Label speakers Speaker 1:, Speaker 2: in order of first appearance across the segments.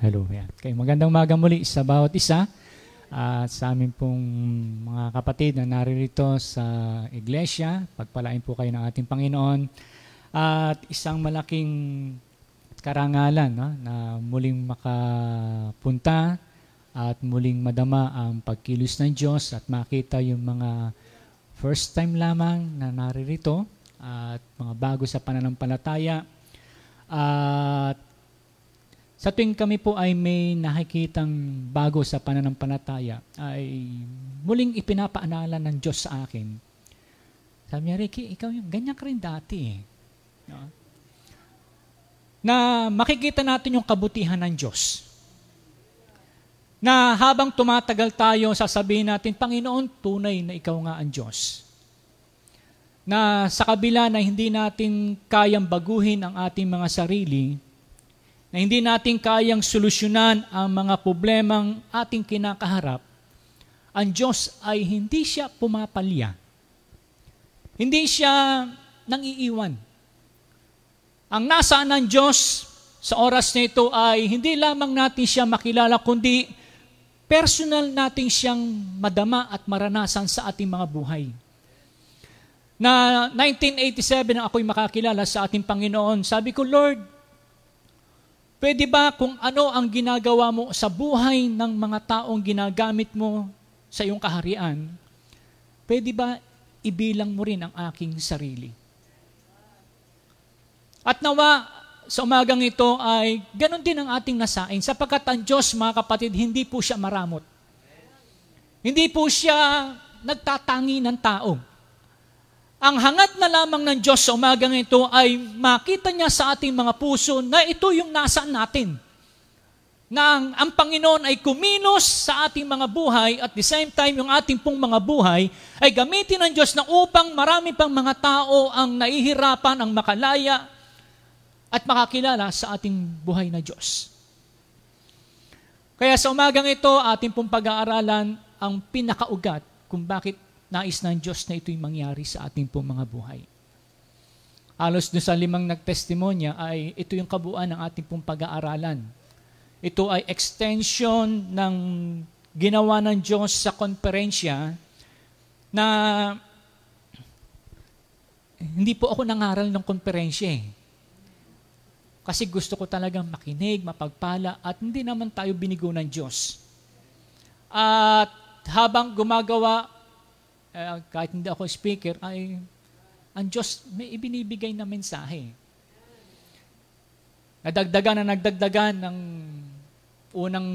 Speaker 1: Hello. Yan. Okay, magandang umaga muli sa bawat isa at sa amin pong mga kapatid na naririto sa iglesia. Pagpalain po kayo ng ating Panginoon. At isang malaking karangalan no, na muling makapunta at muling madama ang pagkilos ng Diyos at makita yung mga first time lamang na naririto at mga bago sa pananampalataya. At sa tuwing kami po ay may nakikitang bago sa pananampalataya, ay muling ipinapaalala ng Diyos sa akin. Sabi niya, Ricky, ikaw yung ganyan ka rin dati. Eh. No? Na makikita natin yung kabutihan ng Diyos. Na habang tumatagal tayo, sasabihin natin, Panginoon, tunay na ikaw nga ang Diyos. Na sa kabila na hindi natin kayang baguhin ang ating mga sarili, na hindi natin kayang solusyonan ang mga problemang ating kinakaharap, ang Diyos ay hindi siya pumapalya. Hindi siya nang iiwan. Ang nasaan ng Diyos sa oras na ito ay hindi lamang natin siya makilala, kundi personal natin siyang madama at maranasan sa ating mga buhay. Na 1987 nang ako'y makakilala sa ating Panginoon, sabi ko, Lord, Pwede ba kung ano ang ginagawa mo sa buhay ng mga taong ginagamit mo sa iyong kaharian, pwede ba ibilang mo rin ang aking sarili? At nawa, sa umagang ito ay ganun din ang ating nasain sapagkat ang Diyos, mga kapatid, hindi po siya maramot. Hindi po siya nagtatangi ng tao. Ang hangat na lamang ng Diyos sa umagang ito ay makita niya sa ating mga puso na ito yung nasa natin. Na ang, ang Panginoon ay kuminos sa ating mga buhay at the same time yung ating pong mga buhay ay gamitin ng Diyos na upang marami pang mga tao ang naihirapan, ang makalaya at makakilala sa ating buhay na Diyos. Kaya sa umagang ito, ating pong pag-aaralan ang pinakaugat kung bakit nais ng Diyos na ito'y mangyari sa ating pong mga buhay. Alos doon sa limang nagtestimonya ay ito yung kabuuan ng ating pong pag-aaralan. Ito ay extension ng ginawa ng Diyos sa konferensya na hindi po ako nangaral ng konferensya eh. Kasi gusto ko talagang makinig, mapagpala, at hindi naman tayo binigo ng Diyos. At habang gumagawa uh, kahit hindi ako speaker, ay ang Diyos may ibinibigay na mensahe. Nadagdagan na nagdagdagan ng unang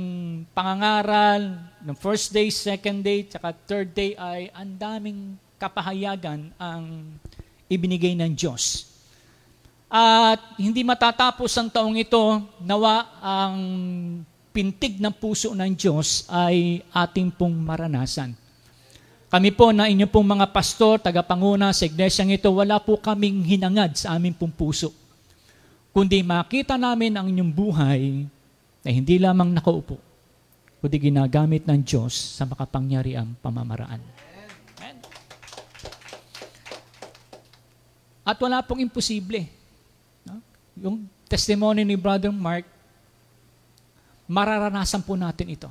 Speaker 1: pangangaral, ng first day, second day, tsaka third day ay ang daming kapahayagan ang ibinigay ng Diyos. At hindi matatapos ang taong ito, nawa ang pintig ng puso ng Diyos ay ating pong maranasan. Kami po na inyo pong mga pastor, tagapanguna sa iglesyang ito, wala po kaming hinangad sa aming pong puso. Kundi makita namin ang inyong buhay na hindi lamang nakaupo, kundi ginagamit ng Diyos sa makapangyariang pamamaraan. Amen. At wala pong imposible. Yung testimony ni Brother Mark, mararanasan po natin ito.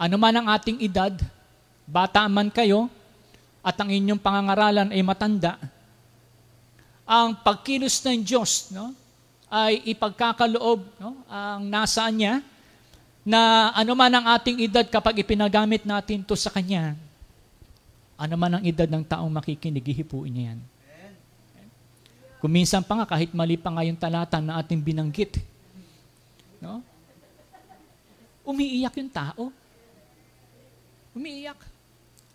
Speaker 1: Ano man ang ating edad, bata man kayo at ang inyong pangangaralan ay matanda, ang pagkilos ng Diyos no, ay ipagkakaloob no, ang nasa niya na ano man ang ating edad kapag ipinagamit natin to sa Kanya, ano man ang edad ng taong makikinig, ihipuin niya yan. Kuminsan pa nga, kahit mali pa nga yung talata na ating binanggit, no? umiiyak yung tao. Umiiyak.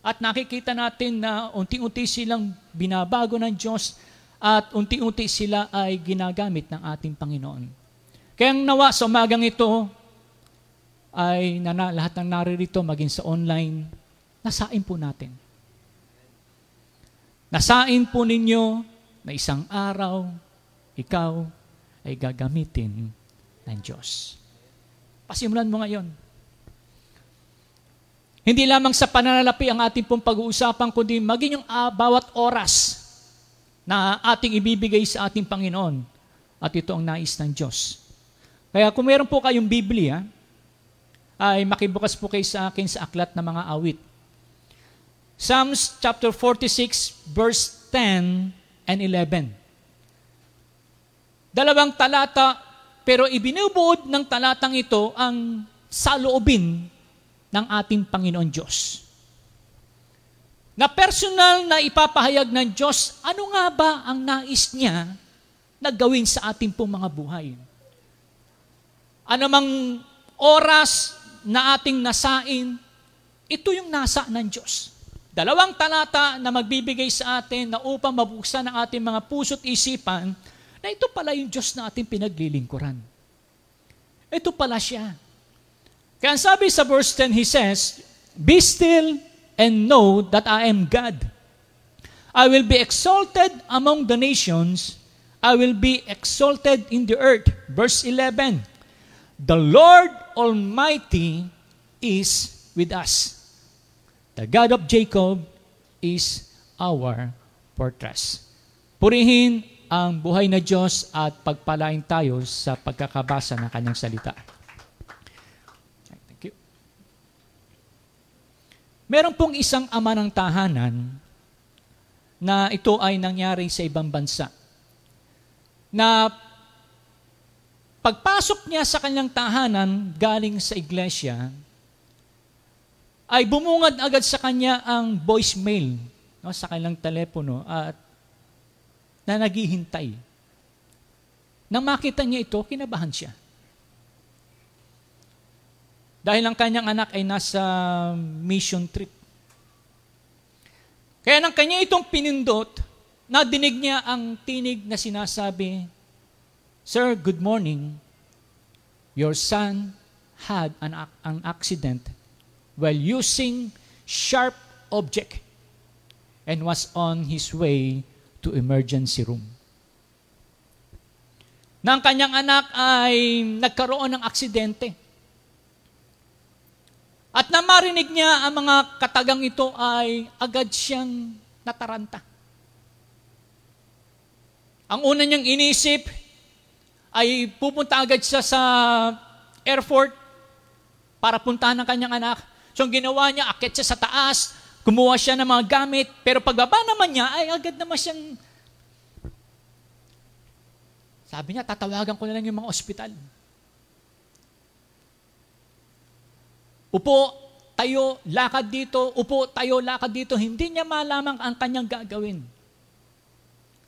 Speaker 1: At nakikita natin na unti-unti silang binabago ng Diyos at unti-unti sila ay ginagamit ng ating Panginoon. Kaya nawa sa umagang ito ay na, lahat ng naririto maging sa online, nasain po natin. Nasain po ninyo na isang araw, ikaw ay gagamitin ng Diyos. Pasimulan mo ngayon. Hindi lamang sa pananalapi ang ating pong pag-uusapan, kundi maging yung uh, bawat oras na ating ibibigay sa ating Panginoon. At ito ang nais ng Diyos. Kaya kung meron po kayong Biblia, ay makibukas po kayo sa akin sa aklat ng mga awit. Psalms chapter 46 verse 10 and 11. Dalawang talata pero ibinubuod ng talatang ito ang saloobin ng ating Panginoon Diyos. Na personal na ipapahayag ng Diyos, ano nga ba ang nais niya na gawin sa ating pong mga buhay? Ano mang oras na ating nasain, ito yung nasa ng Diyos. Dalawang talata na magbibigay sa atin na upang mabuksan ang ating mga puso't isipan na ito pala yung Diyos na ating pinaglilingkuran. Ito pala siya. Kaya sabi sa verse 10, he says, Be still and know that I am God. I will be exalted among the nations. I will be exalted in the earth. Verse 11, The Lord Almighty is with us. The God of Jacob is our fortress. Purihin ang buhay na Diyos at pagpalain tayo sa pagkakabasa ng kanyang salita. Thank you. Meron pong isang ama ng tahanan na ito ay nangyari sa ibang bansa na Pagpasok niya sa kanyang tahanan galing sa iglesia, ay bumungad agad sa kanya ang voicemail no, sa kanyang telepono at na naghihintay. Nang makita niya ito, kinabahan siya. Dahil ang kanyang anak ay nasa mission trip. Kaya nang kanya itong pinindot, nadinig niya ang tinig na sinasabi, Sir, good morning. Your son had an, an accident while using sharp object and was on his way to emergency room. Nang kanyang anak ay nagkaroon ng aksidente. At na marinig niya ang mga katagang ito ay agad siyang nataranta. Ang una niyang inisip, ay pupunta agad siya sa airport para puntahan ng kanyang anak. So ang ginawa niya, akit siya sa taas, kumuha siya ng mga gamit, pero pagbaba naman niya, ay agad naman siyang sabi niya, tatawagan ko na lang yung mga ospital. Upo, tayo, lakad dito, upo, tayo, lakad dito. Hindi niya malamang ang kanyang gagawin.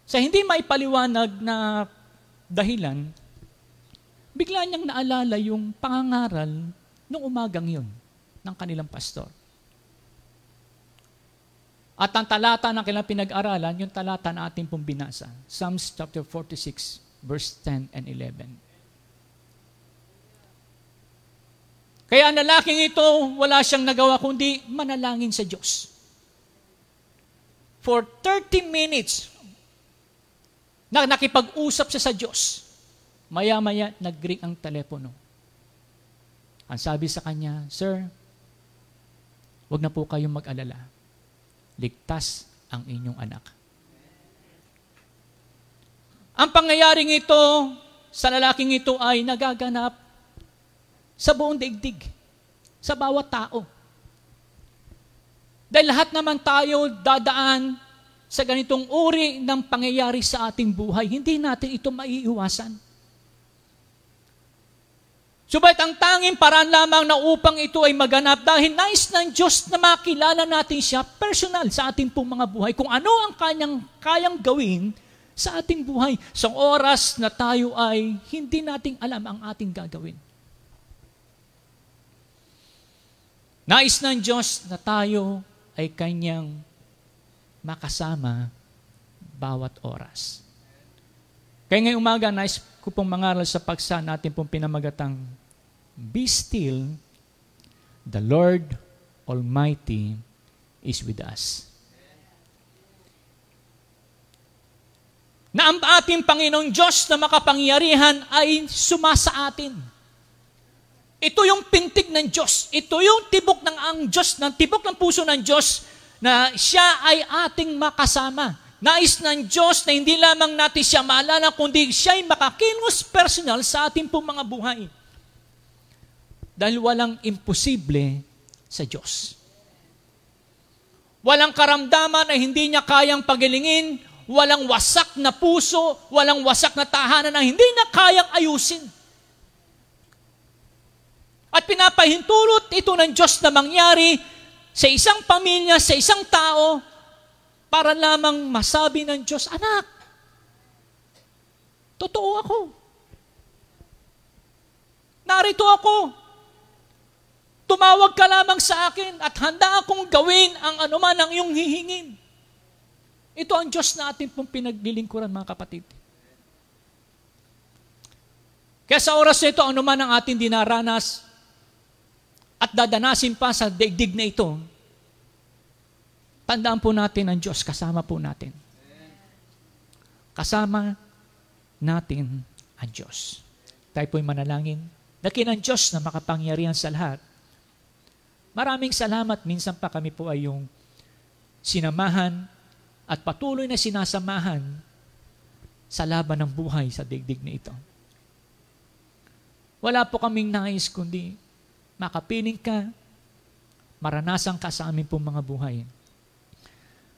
Speaker 1: Sa hindi maipaliwanag na dahilan, bigla niyang naalala yung pangangaral nung umagang yun ng kanilang pastor. At ang talata na kailang pinag-aralan, yung talata na ating pong binasa. Psalms chapter 46, verse 10 and 11. Kaya ang lalaking ito, wala siyang nagawa kundi manalangin sa Diyos. For 30 minutes, na nakipag-usap siya sa Diyos. Maya-maya, nag-ring ang telepono. Ang sabi sa kanya, Sir, wag na po kayong mag-alala. Ligtas ang inyong anak. Ang pangyayaring ito sa lalaking ito ay nagaganap sa buong daigdig, sa bawat tao. Dahil lahat naman tayo dadaan sa ganitong uri ng pangyayari sa ating buhay, hindi natin ito maiiwasan. Subalit ang tanging paraan lamang na upang ito ay maganap dahil nais ng Diyos na makilala natin siya personal sa ating pong mga buhay. Kung ano ang kanyang kayang gawin sa ating buhay sa oras na tayo ay hindi nating alam ang ating gagawin. Nais ng Diyos na tayo ay kanyang makasama bawat oras. Kaya ngayong umaga, nais ko pong mangaral sa paksa natin pong pinamagatang, Be still, the Lord Almighty is with us. Na ang ating Panginoong Diyos na makapangyarihan ay sumasa atin. Ito yung pintig ng Diyos. Ito yung tibok ng ang Diyos, ng tibok ng puso ng Diyos na siya ay ating makasama. Nais ng Diyos na hindi lamang natin siya maalala, kundi siya'y makakilos personal sa ating pong mga buhay. Dahil walang imposible sa Diyos. Walang karamdaman na hindi niya kayang pagilingin, walang wasak na puso, walang wasak na tahanan na hindi niya kayang ayusin. At pinapahintulot ito ng Diyos na mangyari sa isang pamilya, sa isang tao, para lamang masabi ng Diyos, Anak, totoo ako. Narito ako. Tumawag ka lamang sa akin at handa akong gawin ang anuman ang iyong hihingin. Ito ang Diyos na ating pong pinaglilingkuran, mga kapatid. Kaya sa oras na ito, anuman ang ating dinaranas at dadanasin pa sa daigdig na ito, Tandaan po natin ang Diyos, kasama po natin. Kasama natin ang Diyos. Tayo po'y manalangin. Dakin ang Diyos na makapangyarihan sa lahat. Maraming salamat. Minsan pa kami po ay yung sinamahan at patuloy na sinasamahan sa laban ng buhay sa digdig na ito. Wala po kaming nais kundi makapiling ka, maranasan ka sa aming pong mga buhay.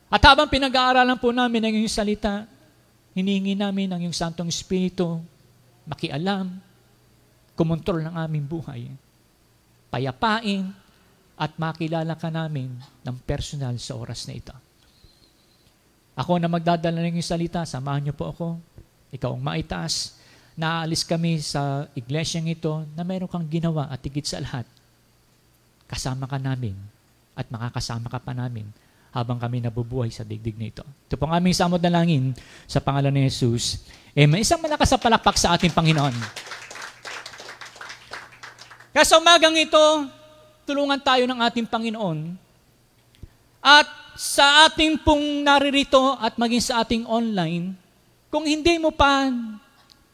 Speaker 1: At habang pinag-aaralan po namin ang iyong salita, hiningi namin ang iyong Santong Espiritu, makialam, kumontrol ng aming buhay, payapain, at makilala ka namin ng personal sa oras na ito. Ako na magdadala ng iyong salita, samahan niyo po ako. Ikaw ang maitaas. Naaalis kami sa iglesyang ito na mayroon kang ginawa at higit sa lahat. Kasama ka namin at makakasama ka pa namin habang kami nabubuhay sa digdig na ito. Ito pong aming samod na langin sa pangalan ni Jesus. Eh, may isang malakas na palakpak sa ating Panginoon. Kaya sa umagang ito, tulungan tayo ng ating Panginoon at sa ating pong naririto at maging sa ating online, kung hindi mo pa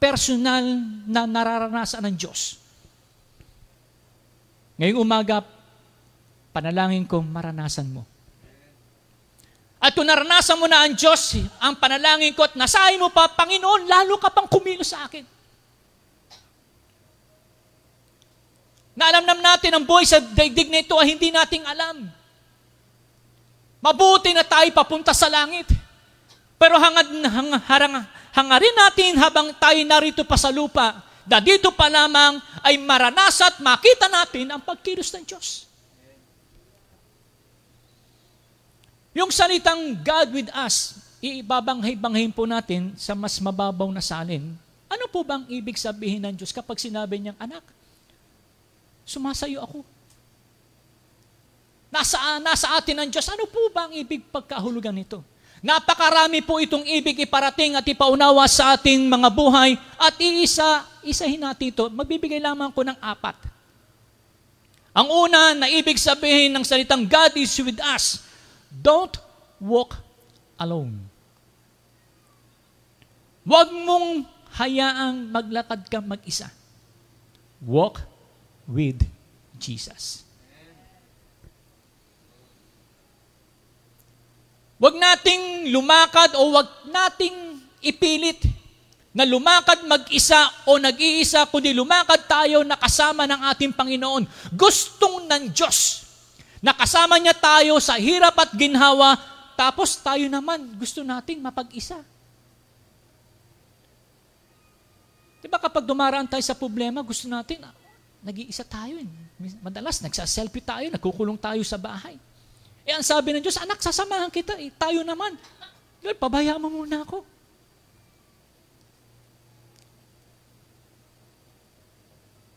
Speaker 1: personal na nararanasan ng Diyos, ngayong umaga, panalangin ko maranasan mo. At kung naranasan mo na ang Diyos, ang panalangin ko at nasahin mo pa, Panginoon, lalo ka pang kumilos sa akin. Naalam natin ang buhay sa daigdig na ito ay hindi nating alam. Mabuti na tayo papunta sa langit. Pero hangad, hang, harang, hangarin natin habang tayo narito pa sa lupa, na dito pa lamang ay maranasan at makita natin ang pagkilos ng Diyos. Yung salitang God with us, iibabanghay-banghayin po natin sa mas mababaw na salin. Ano po bang ibig sabihin ng Diyos kapag sinabi niyang, anak, sumasayo ako. Nasa, nasa atin ang Diyos. Ano po bang ibig pagkahulugan nito? Napakarami po itong ibig iparating at ipaunawa sa ating mga buhay at iisa, isahin natin ito. Magbibigay lamang ko ng apat. Ang una na ibig sabihin ng salitang God is with us Don't walk alone. Huwag mong hayaang maglakad ka mag-isa. Walk with Jesus. Huwag nating lumakad o huwag nating ipilit na lumakad mag-isa o nag-iisa, kundi lumakad tayo na kasama ng ating Panginoon. Gustong ng Diyos Nakasama niya tayo sa hirap at ginhawa, tapos tayo naman gusto nating mapag-isa. Di ba kapag dumaraan tayo sa problema, gusto natin, ah, nag-iisa tayo. Eh. Madalas, nagsa-selfie tayo, nagkukulong tayo sa bahay. Eh, ang sabi ng Diyos, anak, sasamahan kita. Eh, tayo naman. Lord, pabaya mo muna ako.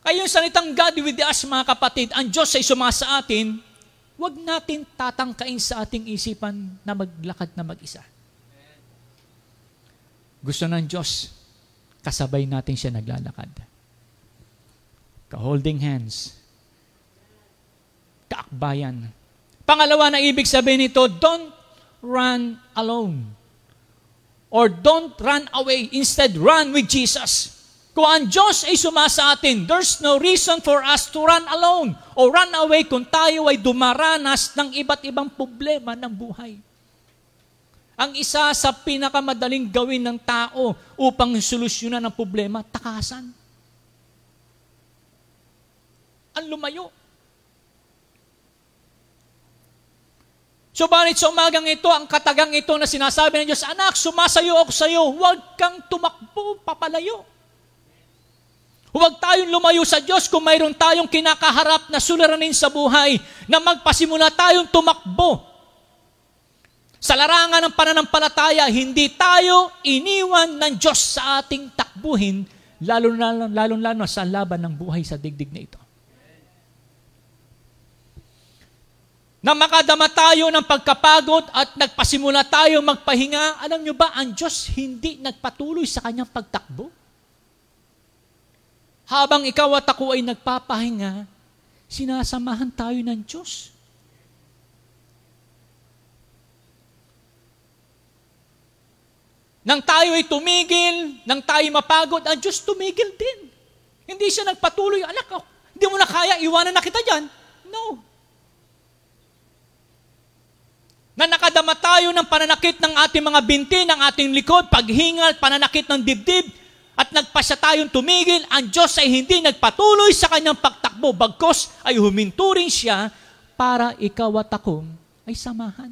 Speaker 1: Kaya yung salitang God with us, mga kapatid, ang Diyos ay sumasa atin, Huwag natin tatangkain sa ating isipan na maglakad na mag-isa. Gusto ng Diyos, kasabay natin siya naglalakad. Ka-holding hands. Kaakbayan. Pangalawa na ibig sabihin nito, don't run alone. Or don't run away. Instead, run with Jesus. Kung ang Diyos ay sumasa atin, there's no reason for us to run alone o run away kung tayo ay dumaranas ng iba't ibang problema ng buhay. Ang isa sa pinakamadaling gawin ng tao upang solusyonan ang problema, takasan. Ang lumayo. Subalit sa umagang ito, ang katagang ito na sinasabi ng Diyos, Anak, sumasayo ako sa iyo, huwag kang tumakbo, papalayo. Huwag tayong lumayo sa Diyos kung mayroon tayong kinakaharap na suliranin sa buhay, na magpasimula tayong tumakbo. Sa larangan ng pananampalataya, hindi tayo iniwan ng Diyos sa ating takbuhin, lalo na lalo, lalo sa laban ng buhay sa digdig na ito. Na makadama tayo ng pagkapagod at nagpasimula tayo magpahinga, alam nyo ba, ang Diyos hindi nagpatuloy sa kanyang pagtakbo? Habang ikaw at ako ay nagpapahinga, sinasamahan tayo ng Diyos. Nang tayo ay tumigil, nang tayo mapagod, ang Diyos tumigil din. Hindi siya nagpatuloy, anak, oh, hindi mo na kaya, iwanan na kita dyan. No na nakadama tayo ng pananakit ng ating mga binti, ng ating likod, paghingal, pananakit ng dibdib, at nagpasya tayong tumigil, ang Diyos ay hindi nagpatuloy sa kanyang pagtakbo, bagkos ay huminto rin siya para ikaw at ako ay samahan.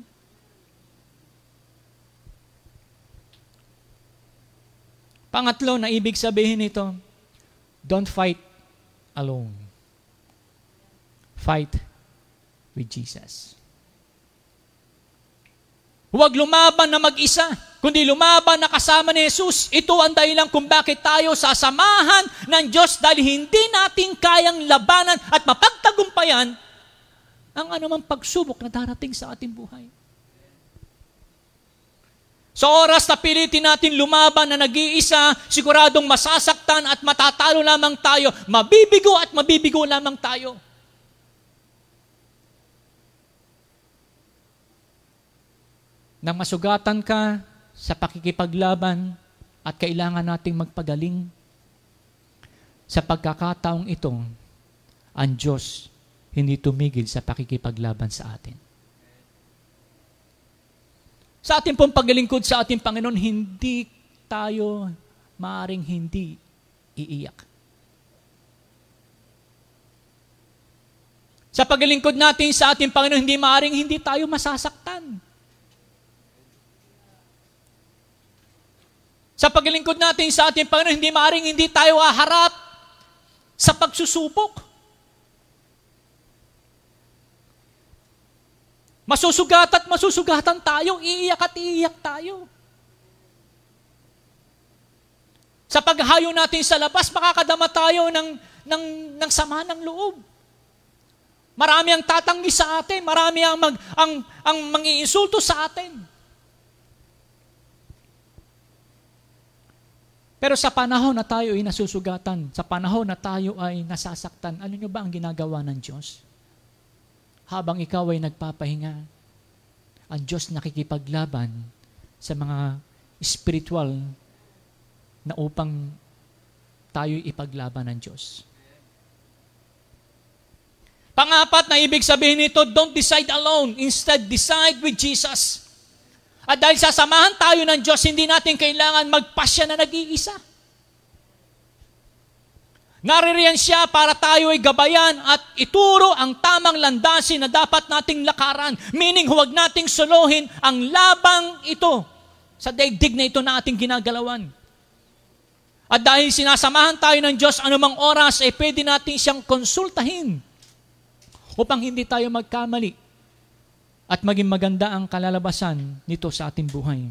Speaker 1: Pangatlo na ibig sabihin nito, don't fight alone. Fight with Jesus. Huwag lumaban na mag-isa, kundi lumaban na kasama ni Jesus. Ito ang dahilan kung bakit tayo sasamahan ng Diyos dahil hindi natin kayang labanan at mapagtagumpayan ang anumang pagsubok na darating sa ating buhay. Sa oras na pilitin natin lumaban na nag-iisa, siguradong masasaktan at matatalo lamang tayo, mabibigo at mabibigo lamang tayo. Nang masugatan ka sa pakikipaglaban at kailangan nating magpagaling. Sa pagkakataong ito, ang Diyos hindi tumigil sa pakikipaglaban sa atin. Sa ating pong paglingkod sa ating Panginoon, hindi tayo maaring hindi iiyak. Sa paglingkod natin sa ating Panginoon, hindi maaring hindi tayo masasaktan. Sa paglingkod natin sa ating Panginoon, hindi maaring hindi tayo aharap sa pagsusubok. Masusugat at masusugatan tayo, iiyak at iiyak tayo. Sa paghayo natin sa labas, makakadama tayo ng, ng, ng sama ng loob. Marami ang tatanggi sa atin, marami ang, mag, ang, ang mangiinsulto sa atin. Pero sa panahon na tayo ay nasusugatan, sa panahon na tayo ay nasasaktan, ano nyo ba ang ginagawa ng Diyos? Habang ikaw ay nagpapahinga, ang Diyos nakikipaglaban sa mga spiritual na upang tayo ipaglaban ng Diyos. Pangapat na ibig sabihin nito, don't decide alone. Instead, decide with Jesus. At dahil sasamahan tayo ng Diyos, hindi natin kailangan magpasya na nag-iisa. Naririyan siya para tayo ay gabayan at ituro ang tamang landasin na dapat nating lakaran. Meaning, huwag nating suluhin ang labang ito sa daigdig na ito na ating ginagalawan. At dahil sinasamahan tayo ng Diyos anumang oras, eh pwede natin siyang konsultahin upang hindi tayo magkamali at maging maganda ang kalalabasan nito sa ating buhay.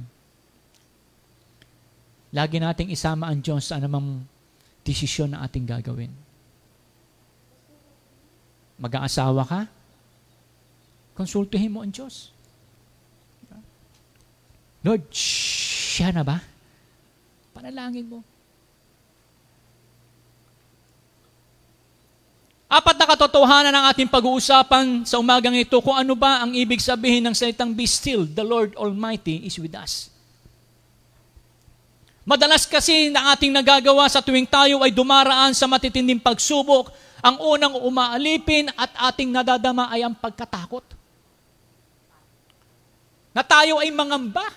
Speaker 1: Lagi nating isama ang Diyos sa anumang desisyon na ating gagawin. Mag-aasawa ka? Konsultuhin mo ang Diyos. Lord, siya na ba? Panalangin mo. Apat na katotohanan ang ating pag-uusapan sa umagang ito kung ano ba ang ibig sabihin ng salitang be still, the Lord Almighty is with us. Madalas kasi na ating nagagawa sa tuwing tayo ay dumaraan sa matitinding pagsubok, ang unang umaalipin at ating nadadama ay ang pagkatakot. Na tayo ay mangamba.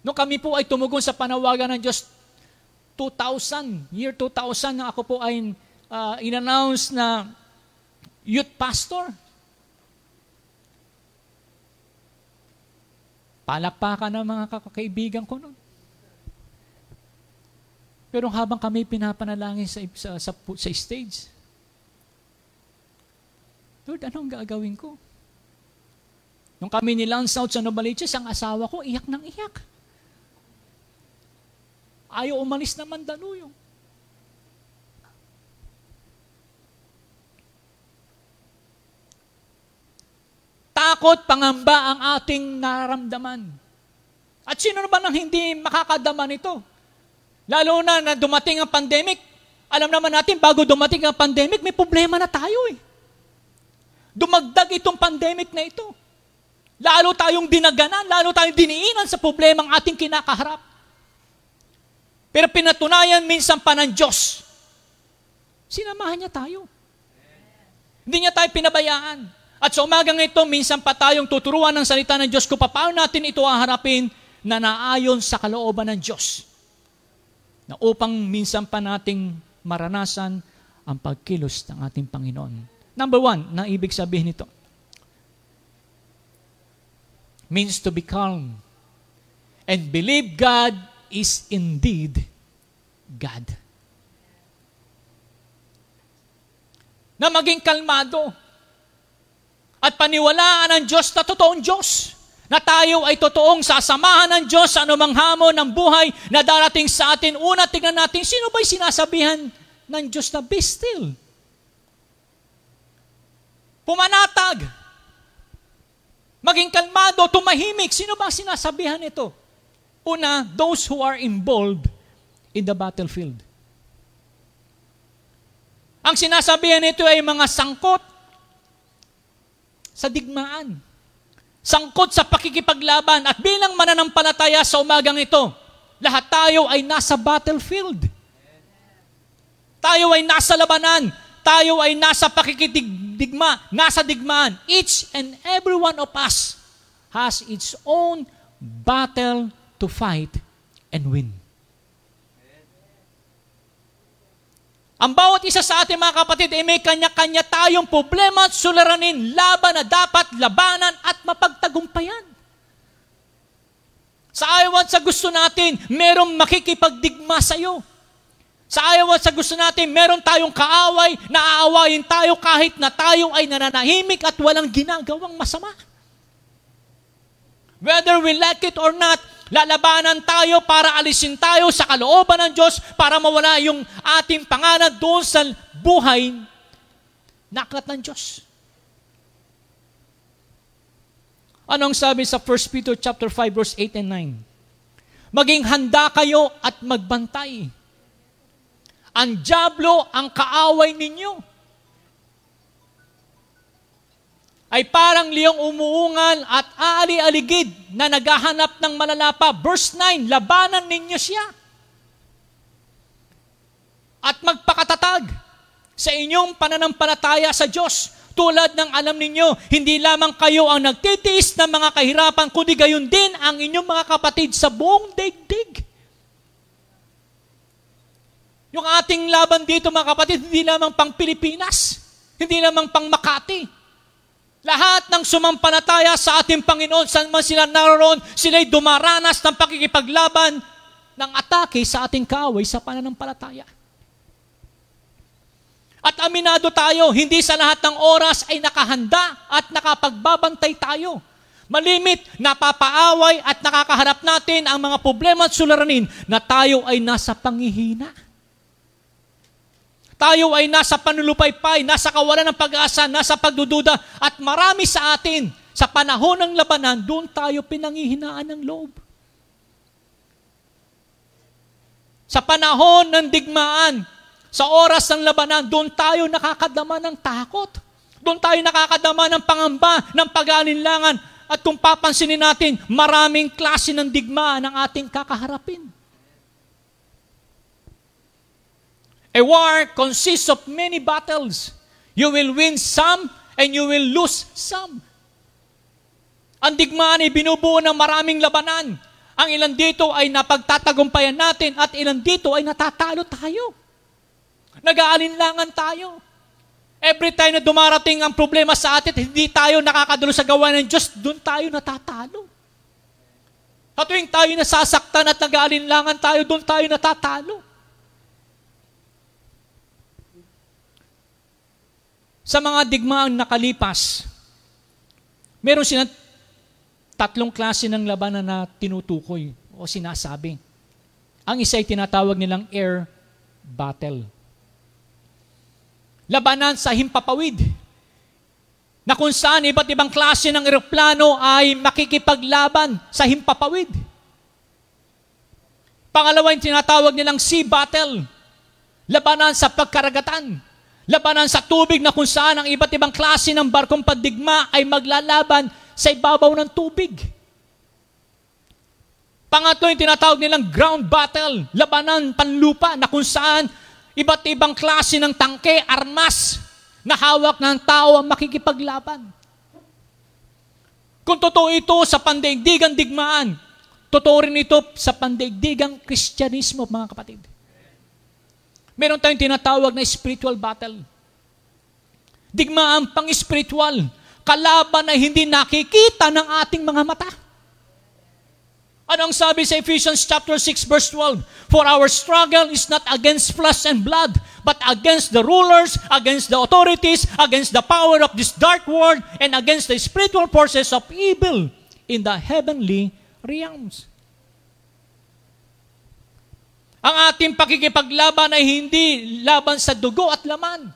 Speaker 1: Noong kami po ay tumugon sa panawagan ng Diyos, 2000, year 2000 na ako po ay uh, in-announce na youth pastor. Palakpakan ng mga kakaibigan ko noon. Pero habang kami pinapanalangin sa, sa, sa, sa stage, Lord, anong gagawin ko? Nung kami ni Lance out sa Novaliches, ang asawa ko, iyak ng iyak. Ayaw umalis na Mandaluyong. Takot, pangamba ang ating naramdaman. At sino naman ang hindi makakadama nito? Lalo na na dumating ang pandemic. Alam naman natin, bago dumating ang pandemic, may problema na tayo eh. Dumagdag itong pandemic na ito. Lalo tayong dinaganan, lalo tayong diniinan sa problema ang ating kinakaharap. Pero pinatunayan minsan pa ng Diyos. Sinamahan niya tayo. Hindi niya tayo pinabayaan. At sa umagang ito, minsan pa tayong tuturuan ng salita ng Diyos kung paano natin ito haharapin na naayon sa kalooban ng Diyos. Na upang minsan pa nating maranasan ang pagkilos ng ating Panginoon. Number one, na ibig sabihin nito, means to be calm and believe God is indeed God. Na maging kalmado, at paniwalaan ng Diyos na totoong Diyos. Na tayo ay totoong sasamahan ng Diyos sa anumang hamon ng buhay na darating sa atin. Una, tingnan natin, sino ba'y sinasabihan ng Diyos na be still? Pumanatag. Maging kalmado, tumahimik. Sino ba sinasabihan ito? Una, those who are involved in the battlefield. Ang sinasabihan nito ay mga sangkot, sa digmaan. Sangkot sa pakikipaglaban at bilang mananampalataya sa umagang ito, lahat tayo ay nasa battlefield. Tayo ay nasa labanan. Tayo ay nasa pakikidigma, nasa digmaan. Each and every one of us has its own battle to fight and win. Ang bawat isa sa ating mga kapatid ay may kanya-kanya tayong problema at suliranin, laban na dapat labanan at mapagtagumpayan. Sa ayaw at sa gusto natin, merong makikipagdigma sa iyo. Sa ayaw at sa gusto natin, meron tayong kaaway, naaawayin tayo kahit na tayo ay nananahimik at walang ginagawang masama. Whether we like it or not, Lalabanan tayo para alisin tayo sa kalooban ng Diyos para mawala yung ating pangalan doon sa buhay na aklat ng Diyos. Anong sabi sa 1 Peter chapter 5 verse 8 and 9? Maging handa kayo at magbantay. Ang Diablo ang kaaway ninyo ay parang liyong umuungal at aali-aligid na naghahanap ng malalapa. Verse 9, labanan ninyo siya. At magpakatatag sa inyong pananampalataya sa Diyos. Tulad ng alam ninyo, hindi lamang kayo ang nagtitiis ng mga kahirapan, kundi gayon din ang inyong mga kapatid sa buong daigdig. Yung ating laban dito mga kapatid, hindi lamang pang Pilipinas, hindi lamang pang Makati, lahat ng sumampalataya sa ating Panginoon, saan man sila naroon, sila'y dumaranas ng pakikipaglaban ng atake sa ating kaaway sa pananampalataya. At aminado tayo, hindi sa lahat ng oras ay nakahanda at nakapagbabantay tayo. Malimit, napapaaway at nakakaharap natin ang mga problema at suliranin na tayo ay nasa pangihina. Tayo ay nasa panulupaypay, nasa kawalan ng pag-asa, nasa pagdududa, at marami sa atin, sa panahon ng labanan, doon tayo pinangihinaan ng loob. Sa panahon ng digmaan, sa oras ng labanan, doon tayo nakakadama ng takot. Doon tayo nakakadama ng pangamba, ng pag-aalinlangan. At kung papansinin natin, maraming klase ng digmaan ang ating kakaharapin. A war consists of many battles. You will win some and you will lose some. Ang digmaan ay binubuo ng maraming labanan. Ang ilan dito ay napagtatagumpayan natin at ilan dito ay natatalo tayo. Nag-aalinlangan tayo. Every time na dumarating ang problema sa atin, hindi tayo nakakadulo sa gawa ng Diyos, doon tayo natatalo. At tuwing tayo nasasaktan at nag-aalinlangan tayo, doon tayo natatalo. Sa mga digmaang nakalipas, meron silang tatlong klase ng labanan na tinutukoy o sinasabi. Ang isa ay tinatawag nilang air battle. Labanan sa himpapawid na kung saan iba't ibang klase ng eroplano ay makikipaglaban sa himpapawid. Pangalawa yung tinatawag nilang sea battle, labanan sa pagkaragatan. Labanan sa tubig na kung saan ang iba't ibang klase ng barkong pandigma ay maglalaban sa ibabaw ng tubig. Pangatlo yung tinatawag nilang ground battle, labanan panlupa na kung saan iba't ibang klase ng tangke, armas na hawak ng tao ang makikipaglaban. Kung totoo ito sa pandaigdigang digmaan, totoo rin ito sa pandaigdigang kristyanismo, mga kapatid. Meron tayong tinatawag na spiritual battle. Digmaan pang-spiritual. Kalaban na hindi nakikita ng ating mga mata. Anong sabi sa Ephesians chapter 6 verse 12? For our struggle is not against flesh and blood, but against the rulers, against the authorities, against the power of this dark world, and against the spiritual forces of evil in the heavenly realms. Ang ating pakikipaglaban ay hindi laban sa dugo at laman,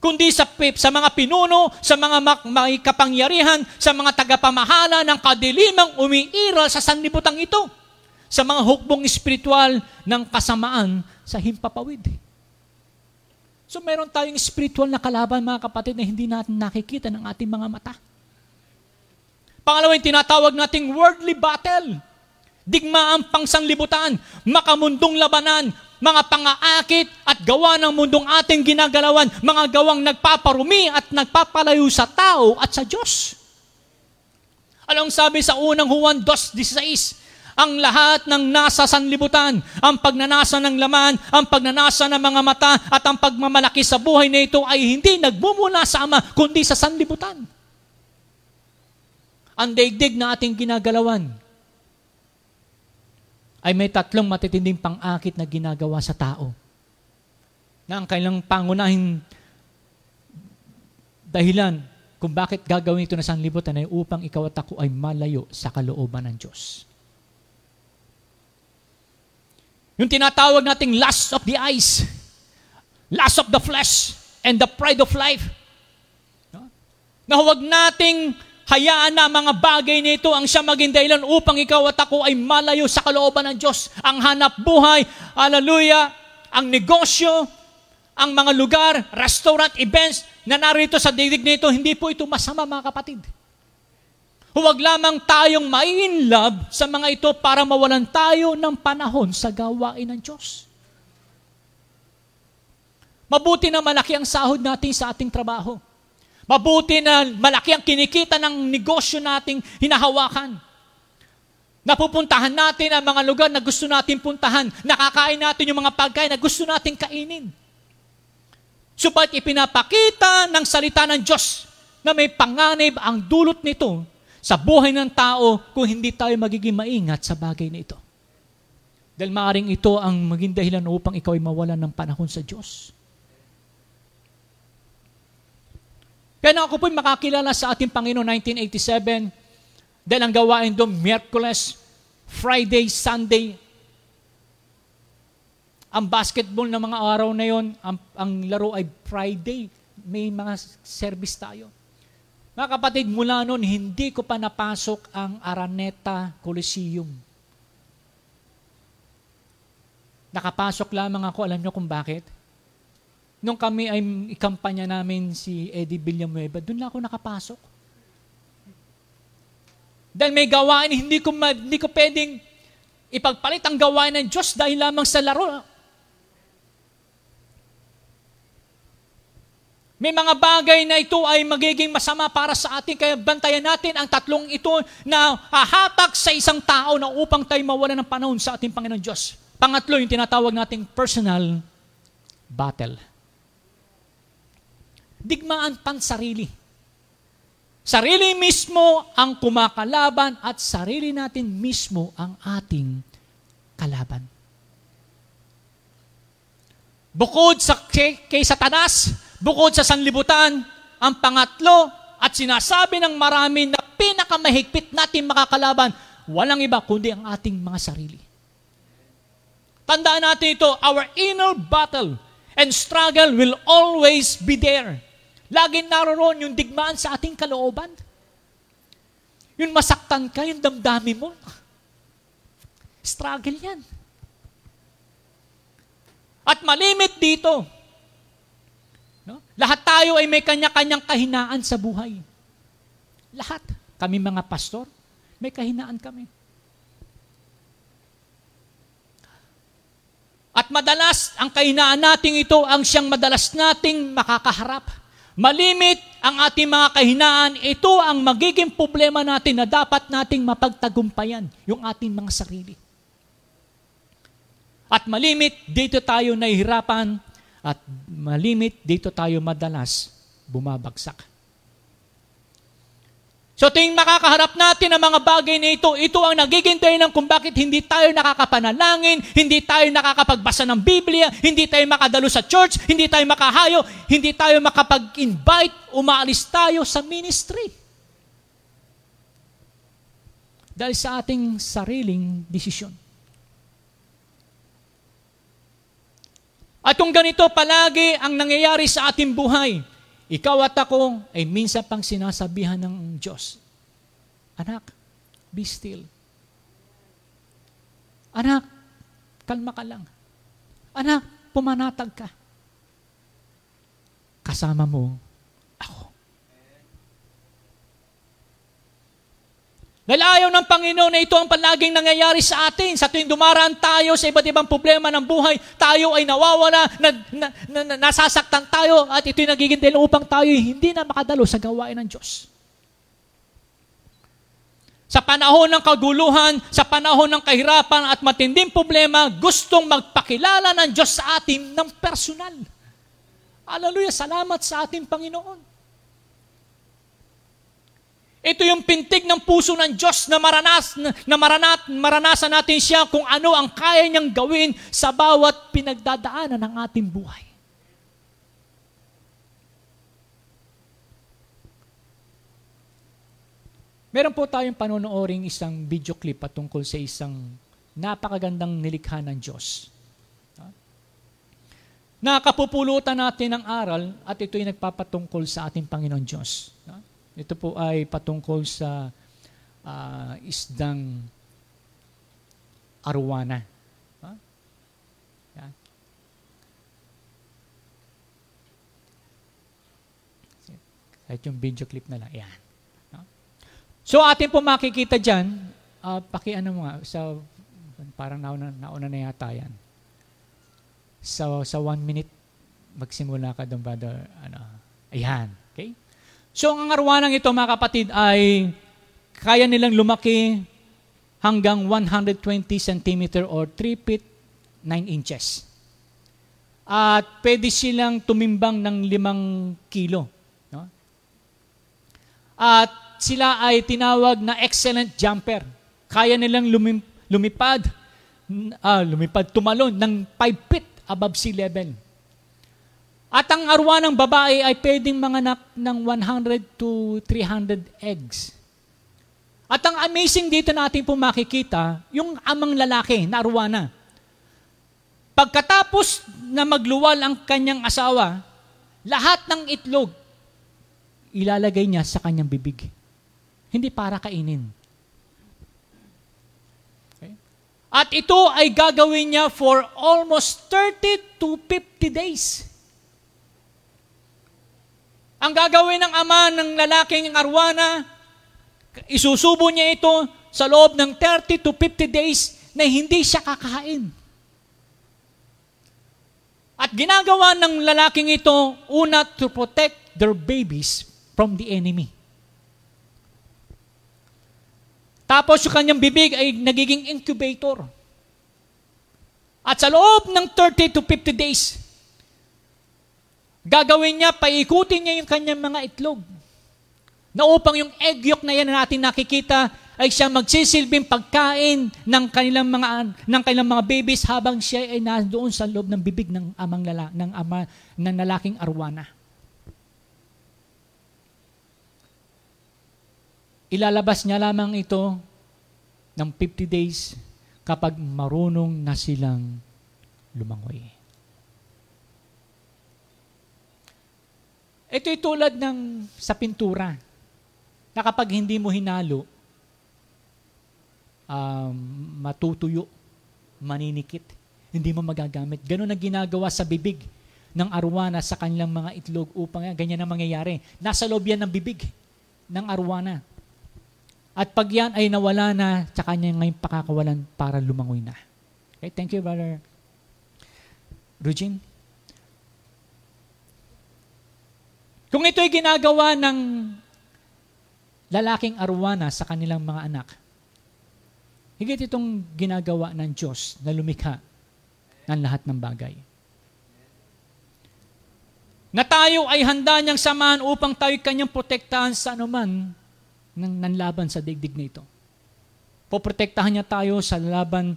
Speaker 1: kundi sa, sa mga pinuno, sa mga may kapangyarihan, sa mga tagapamahala ng kadilimang umiiral sa sanlibutan ito, sa mga hukbong espiritual ng kasamaan sa himpapawid. So meron tayong spiritual na kalaban mga kapatid na hindi natin nakikita ng ating mga mata. Pangalawa yung tinatawag nating worldly battle digmaan pang sanglibutan, makamundong labanan, mga pangaakit at gawa ng mundong ating ginagalawan, mga gawang nagpaparumi at nagpapalayo sa tao at sa Diyos. Anong sabi sa unang Juan 2.16? Ang lahat ng nasa sanlibutan, ang pagnanasa ng laman, ang pagnanasa ng mga mata, at ang pagmamalaki sa buhay na ito ay hindi nagbumula sa Ama, kundi sa sanlibutan. Ang daigdig na ating ginagalawan, ay may tatlong matitinding pang-akit na ginagawa sa tao. Na ang kailang pangunahing dahilan kung bakit gagawin ito na sanlibutan ay upang ikaw at ako ay malayo sa kalooban ng Diyos. Yung tinatawag nating lust of the eyes, lust of the flesh, and the pride of life. Na huwag nating Hayaan na mga bagay nito ang siya maging dahilan upang ikaw at ako ay malayo sa kalooban ng Diyos. Ang hanap buhay, hallelujah, ang negosyo, ang mga lugar, restaurant, events na narito sa digdig nito, hindi po ito masama mga kapatid. Huwag lamang tayong mai love sa mga ito para mawalan tayo ng panahon sa gawain ng Diyos. Mabuti na malaki ang sahod natin sa ating trabaho. Mabuti na malaki ang kinikita ng negosyo nating hinahawakan. Napupuntahan natin ang mga lugar na gusto natin puntahan. Nakakain natin yung mga pagkain na gusto natin kainin. Subalit ipinapakita ng salita ng Diyos na may panganib ang dulot nito sa buhay ng tao kung hindi tayo magiging maingat sa bagay na ito. Dahil maaaring ito ang maging dahilan upang ikaw ay mawalan ng panahon sa Diyos. Kaya ako po'y makakilala sa ating Panginoon 1987 dahil ang gawain doon, Miyerkules, Friday, Sunday. Ang basketball ng mga araw na yon, ang, ang laro ay Friday. May mga service tayo. Mga kapatid, mula noon, hindi ko pa napasok ang Araneta Coliseum. Nakapasok lamang ako, alam niyo kung bakit? Nung kami ay ikampanya namin si Eddie Villanueva, doon lang ako nakapasok. Dahil may gawain, hindi ko, hindi ko pwedeng ipagpalit ang gawain ng Diyos dahil lamang sa laro. May mga bagay na ito ay magiging masama para sa atin, kaya bantayan natin ang tatlong ito na hahatak sa isang tao na upang tayo mawala ng panahon sa ating Panginoon Diyos. Pangatlo, yung tinatawag nating personal battle. Digmaan pansarili. Sarili mismo ang kumakalaban at sarili natin mismo ang ating kalaban. Bukod sa kay, kay Satanas, bukod sa sanlibutan, ang pangatlo at sinasabi ng marami na pinakamahigpit natin makakalaban, walang iba kundi ang ating mga sarili. Tandaan natin ito, our inner battle and struggle will always be there. Laging naroon yung digmaan sa ating kalooban. Yung masaktan ka, yung damdami mo. Struggle yan. At malimit dito, no? lahat tayo ay may kanya-kanyang kahinaan sa buhay. Lahat. Kami mga pastor, may kahinaan kami. At madalas, ang kahinaan nating ito ang siyang madalas nating makakaharap. Malimit ang ating mga kahinaan, ito ang magiging problema natin na dapat nating mapagtagumpayan, yung ating mga sarili. At malimit, dito tayo nahihirapan at malimit, dito tayo madalas bumabagsak. So tuwing makakaharap natin ang mga bagay na ito, ito ang nagiging dahilan kung bakit hindi tayo nakakapanalangin, hindi tayo nakakapagbasa ng Biblia, hindi tayo makadalo sa church, hindi tayo makahayo, hindi tayo makapag-invite, umaalis tayo sa ministry. Dahil sa ating sariling desisyon. At kung ganito palagi ang nangyayari sa ating buhay, ikaw at ako ay minsan pang sinasabihan ng Diyos, Anak, be still. Anak, kalma ka lang. Anak, pumanatag ka. Kasama mo Dahil ayaw ng Panginoon na ito ang palaging nangyayari sa atin. Sa tuwing dumaraan tayo sa iba't ibang problema ng buhay, tayo ay nawawala, na, na, na, na, nasasaktan tayo, at ito'y nagiging dahil upang tayo hindi na makadalo sa gawain ng Diyos. Sa panahon ng kaguluhan, sa panahon ng kahirapan at matinding problema, gustong magpakilala ng Diyos sa atin ng personal. Hallelujah, salamat sa ating Panginoon. Ito yung pintig ng puso ng Diyos na, maranas, na maranat, maranasan natin siya kung ano ang kaya niyang gawin sa bawat pinagdadaanan ng ating buhay. Meron po tayong panonooring isang video clip patungkol sa isang napakagandang nilikha ng Diyos. Nakapupulutan natin ng aral at ito'y nagpapatungkol sa ating Panginoon Diyos. Ito po ay patungkol sa uh, isdang arwana. Huh? Yan. Kahit yung video clip na lang. Yan. No? So atin po makikita dyan, uh, paki ano mga, sa, parang nauna, nauna na yata yan. So, sa one minute, magsimula ka doon, brother. Ano, ayan. Okay? So ang arwanang ito mga kapatid ay kaya nilang lumaki hanggang 120 cm or 3 feet 9 inches. At pwede silang tumimbang ng 5 kilo. No? At sila ay tinawag na excellent jumper. Kaya nilang lumim- lumipad, uh, lumipad, tumalon ng 5 feet above sea level. At ang arwa ng babae ay pwedeng manganak ng 100 to 300 eggs. At ang amazing dito natin po makikita, yung amang lalaki na arwana. Pagkatapos na magluwal ang kanyang asawa, lahat ng itlog, ilalagay niya sa kanyang bibig. Hindi para kainin. Okay? At ito ay gagawin niya for almost 30 to 50 days. Ang gagawin ng ama ng lalaking arwana, isusubo niya ito sa loob ng 30 to 50 days na hindi siya kakain. At ginagawa ng lalaking ito, una, to protect their babies from the enemy. Tapos yung kanyang bibig ay nagiging incubator. At sa loob ng 30 to 50 days, gagawin niya, paikutin niya yung kanyang mga itlog. Na upang yung egg yolk na yan na natin nakikita ay siya magsisilbing pagkain ng kanilang mga ng kanilang mga babies habang siya ay nandoon sa loob ng bibig ng amang lala, ng ama ng lalaking arwana. Ilalabas niya lamang ito ng 50 days kapag marunong na silang lumangoy. Ito'y tulad ng sa pintura na kapag hindi mo hinalo, um, matutuyo, maninikit, hindi mo magagamit. Ganun ang ginagawa sa bibig ng arwana sa kanilang mga itlog upang ganyan ang mangyayari. Nasa loob yan ng bibig ng arwana. At pag yan ay nawala na, tsaka niya ngayon pakakawalan para lumangoy na. Okay, thank you, Brother Rugin. Kung ito ay ginagawa ng lalaking arwana sa kanilang mga anak, higit itong ginagawa ng Diyos na lumikha ng lahat ng bagay. Na tayo ay handa niyang samahan upang tayo kanyang protektahan sa anuman ng nanlaban sa digdig na ito. Poprotektahan niya tayo sa laban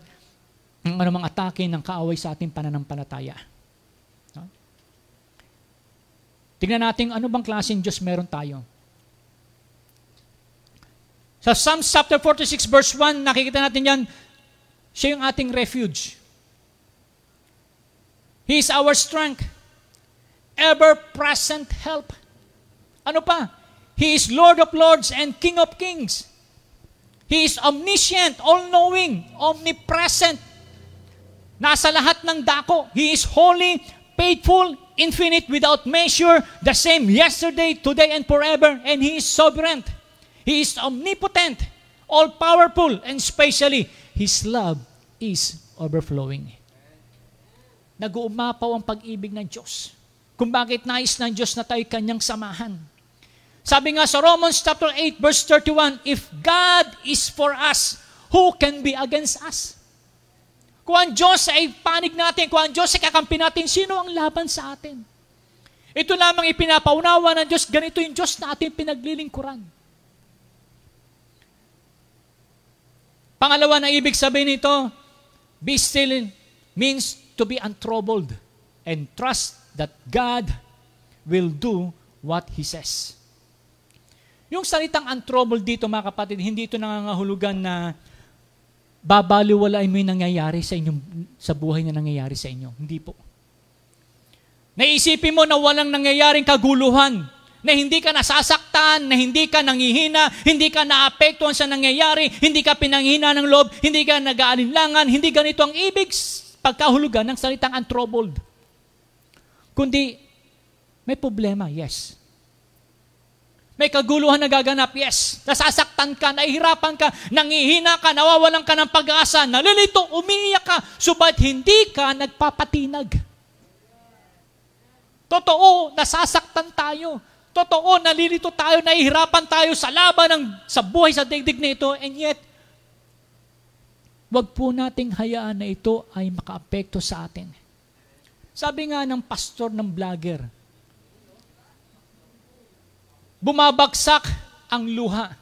Speaker 1: ng anumang atake ng kaaway sa ating pananampalataya. No? Tingnan natin ano bang klaseng Diyos meron tayo. Sa Psalms chapter 46 verse 1, nakikita natin yan, siya yung ating refuge. He is our strength, ever-present help. Ano pa? He is Lord of Lords and King of Kings. He is omniscient, all-knowing, omnipresent. Nasa lahat ng dako. He is holy, faithful, infinite, without measure, the same yesterday, today, and forever. And He is sovereign. He is omnipotent, all-powerful, and especially, His love is overflowing. Nag-uumapaw ang pag-ibig ng Diyos. Kung bakit nais ng Diyos na tayo kanyang samahan. Sabi nga sa Romans chapter 8 verse 31, if God is for us, who can be against us? Kung ang Diyos ay panig natin, kung ang Diyos ay kakampi natin, sino ang laban sa atin? Ito lamang ipinapaunawa ng Diyos, ganito yung Diyos na ating pinaglilingkuran. Pangalawa na ibig sabihin nito, be still means to be untroubled and trust that God will do what He says. Yung salitang untroubled dito mga kapatid, hindi ito nangangahulugan na babaliwalain mo yung nangyayari sa inyong, sa buhay na nangyayari sa inyo. Hindi po. Naisipin mo na walang nangyayaring kaguluhan, na hindi ka nasasaktan, na hindi ka nangihina, hindi ka naapektuhan sa nangyayari, hindi ka pinanghina ng loob, hindi ka nag-aalinlangan, hindi ganito ang ibig pagkahulugan ng salitang untroubled. Kundi, may problema, yes. May kaguluhan na gaganap, yes. Nasasaktan ka, nahihirapan ka, nangihina ka, nawawalan ka ng pag-asa, nalilito, umiiyak ka, subalit hindi ka nagpapatinag. Totoo, nasasaktan tayo. Totoo, nalilito tayo, nahihirapan tayo sa laban ng, sa buhay sa digdig na ito, and yet, wag po nating hayaan na ito ay makaapekto sa atin. Sabi nga ng pastor ng vlogger, Bumabagsak ang luha,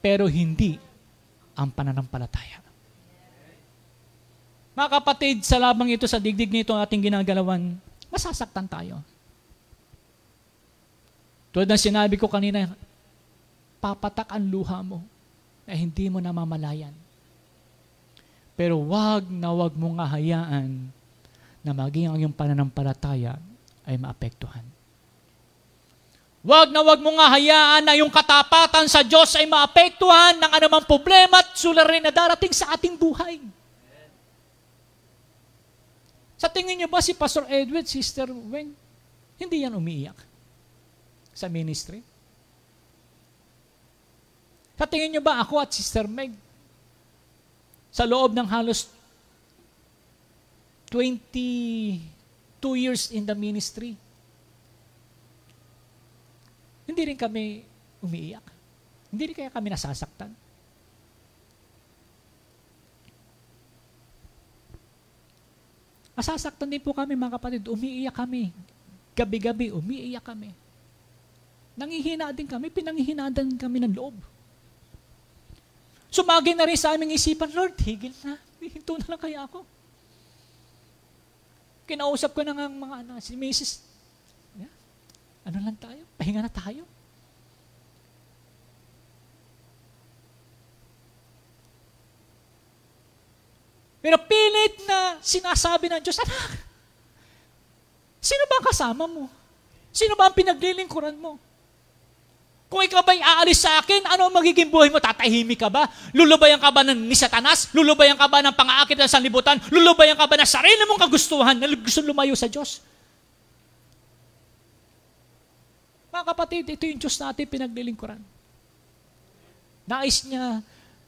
Speaker 1: pero hindi ang pananampalataya. Mga kapatid, sa labang ito, sa digdig nito ating ginagalawan, masasaktan tayo. Tulad ng sinabi ko kanina, papatak ang luha mo na hindi mo namamalayan. Pero wag na wag mong ahayaan na maging ang iyong pananampalataya ay maapektuhan. Huwag na huwag mo nga hayaan na yung katapatan sa Diyos ay maapektuhan ng anumang problema at suliranin na darating sa ating buhay. Sa tingin niyo ba si Pastor Edward, Sister Wen, hindi yan umiiyak sa ministry? Sa tingin niyo ba ako at Sister Meg, sa loob ng halos 20 two years in the ministry. Hindi rin kami umiiyak. Hindi rin kaya kami nasasaktan. Masasaktan din po kami mga kapatid. Umiiyak kami. Gabi-gabi, umiiyak kami. Nangihina din kami, pinangihina din kami ng loob. Sumagi na rin sa aming isipan, Lord, higil na. Hinto na lang kaya ako. Kinausap ko na nga mga anak, si Mrs. Ano lang tayo? Pahinga na tayo. Pero pilit na sinasabi ng Diyos, anak, sino ba ang kasama mo? Sino ba ang pinaglilingkuran mo? Kung ikaw ba'y aalis sa akin, ano ang magiging buhay mo? Tatahimik ka ba? Lulubayan ka ba ng ni Satanas? Lulubayan ka ba ng pangaakit ng sanlibutan? Lulubayan ka ba ng sarili mong kagustuhan na gusto lumayo sa Diyos? Mga kapatid, ito yung Diyos natin pinaglilingkuran. Nais niya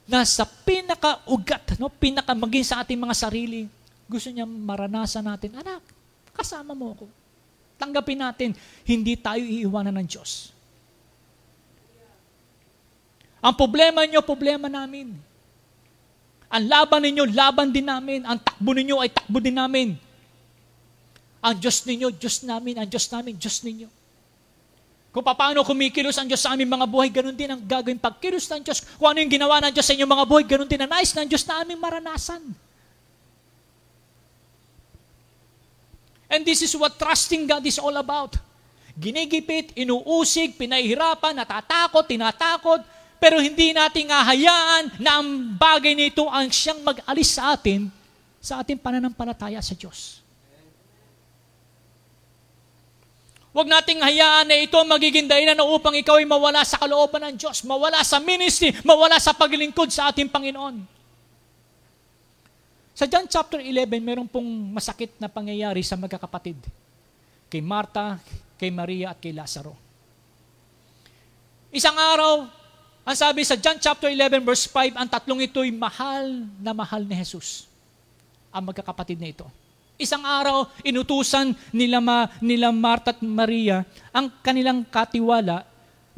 Speaker 1: na sa pinaka-ugat, no, pinaka maging sa ating mga sarili, gusto niya maranasan natin, anak, kasama mo ako. Tanggapin natin, hindi tayo iiwanan ng Diyos. Ang problema niyo, problema namin. Ang laban ninyo, laban din namin. Ang takbo ninyo ay takbo din namin. Ang Diyos ninyo, Diyos namin. Ang Diyos namin, Diyos ninyo. Kung paano kumikilos ang Diyos sa aming mga buhay, ganun din ang gagawin pagkilos ng Diyos. Kung ano yung ginawa ng Diyos sa inyong mga buhay, ganun din ang nais ng Diyos na aming maranasan. And this is what trusting God is all about. Ginigipit, inuusig, pinahihirapan, natatakot, tinatakot, pero hindi natin hahayaan na ang bagay nito ang siyang mag-alis sa atin sa ating pananampalataya sa Diyos. Huwag nating hayaan na ito magiging dahilan na upang ikaw ay mawala sa kalooban ng Diyos, mawala sa ministry, mawala sa paglingkod sa ating Panginoon. Sa John chapter 11, meron pong masakit na pangyayari sa magkakapatid. Kay Marta, kay Maria at kay Lazaro. Isang araw, ang sabi sa John chapter 11 verse 5, ang tatlong ito'y mahal na mahal ni Jesus. Ang magkakapatid na ito. Isang araw, inutusan nila, Ma, nila Marta at Maria ang kanilang katiwala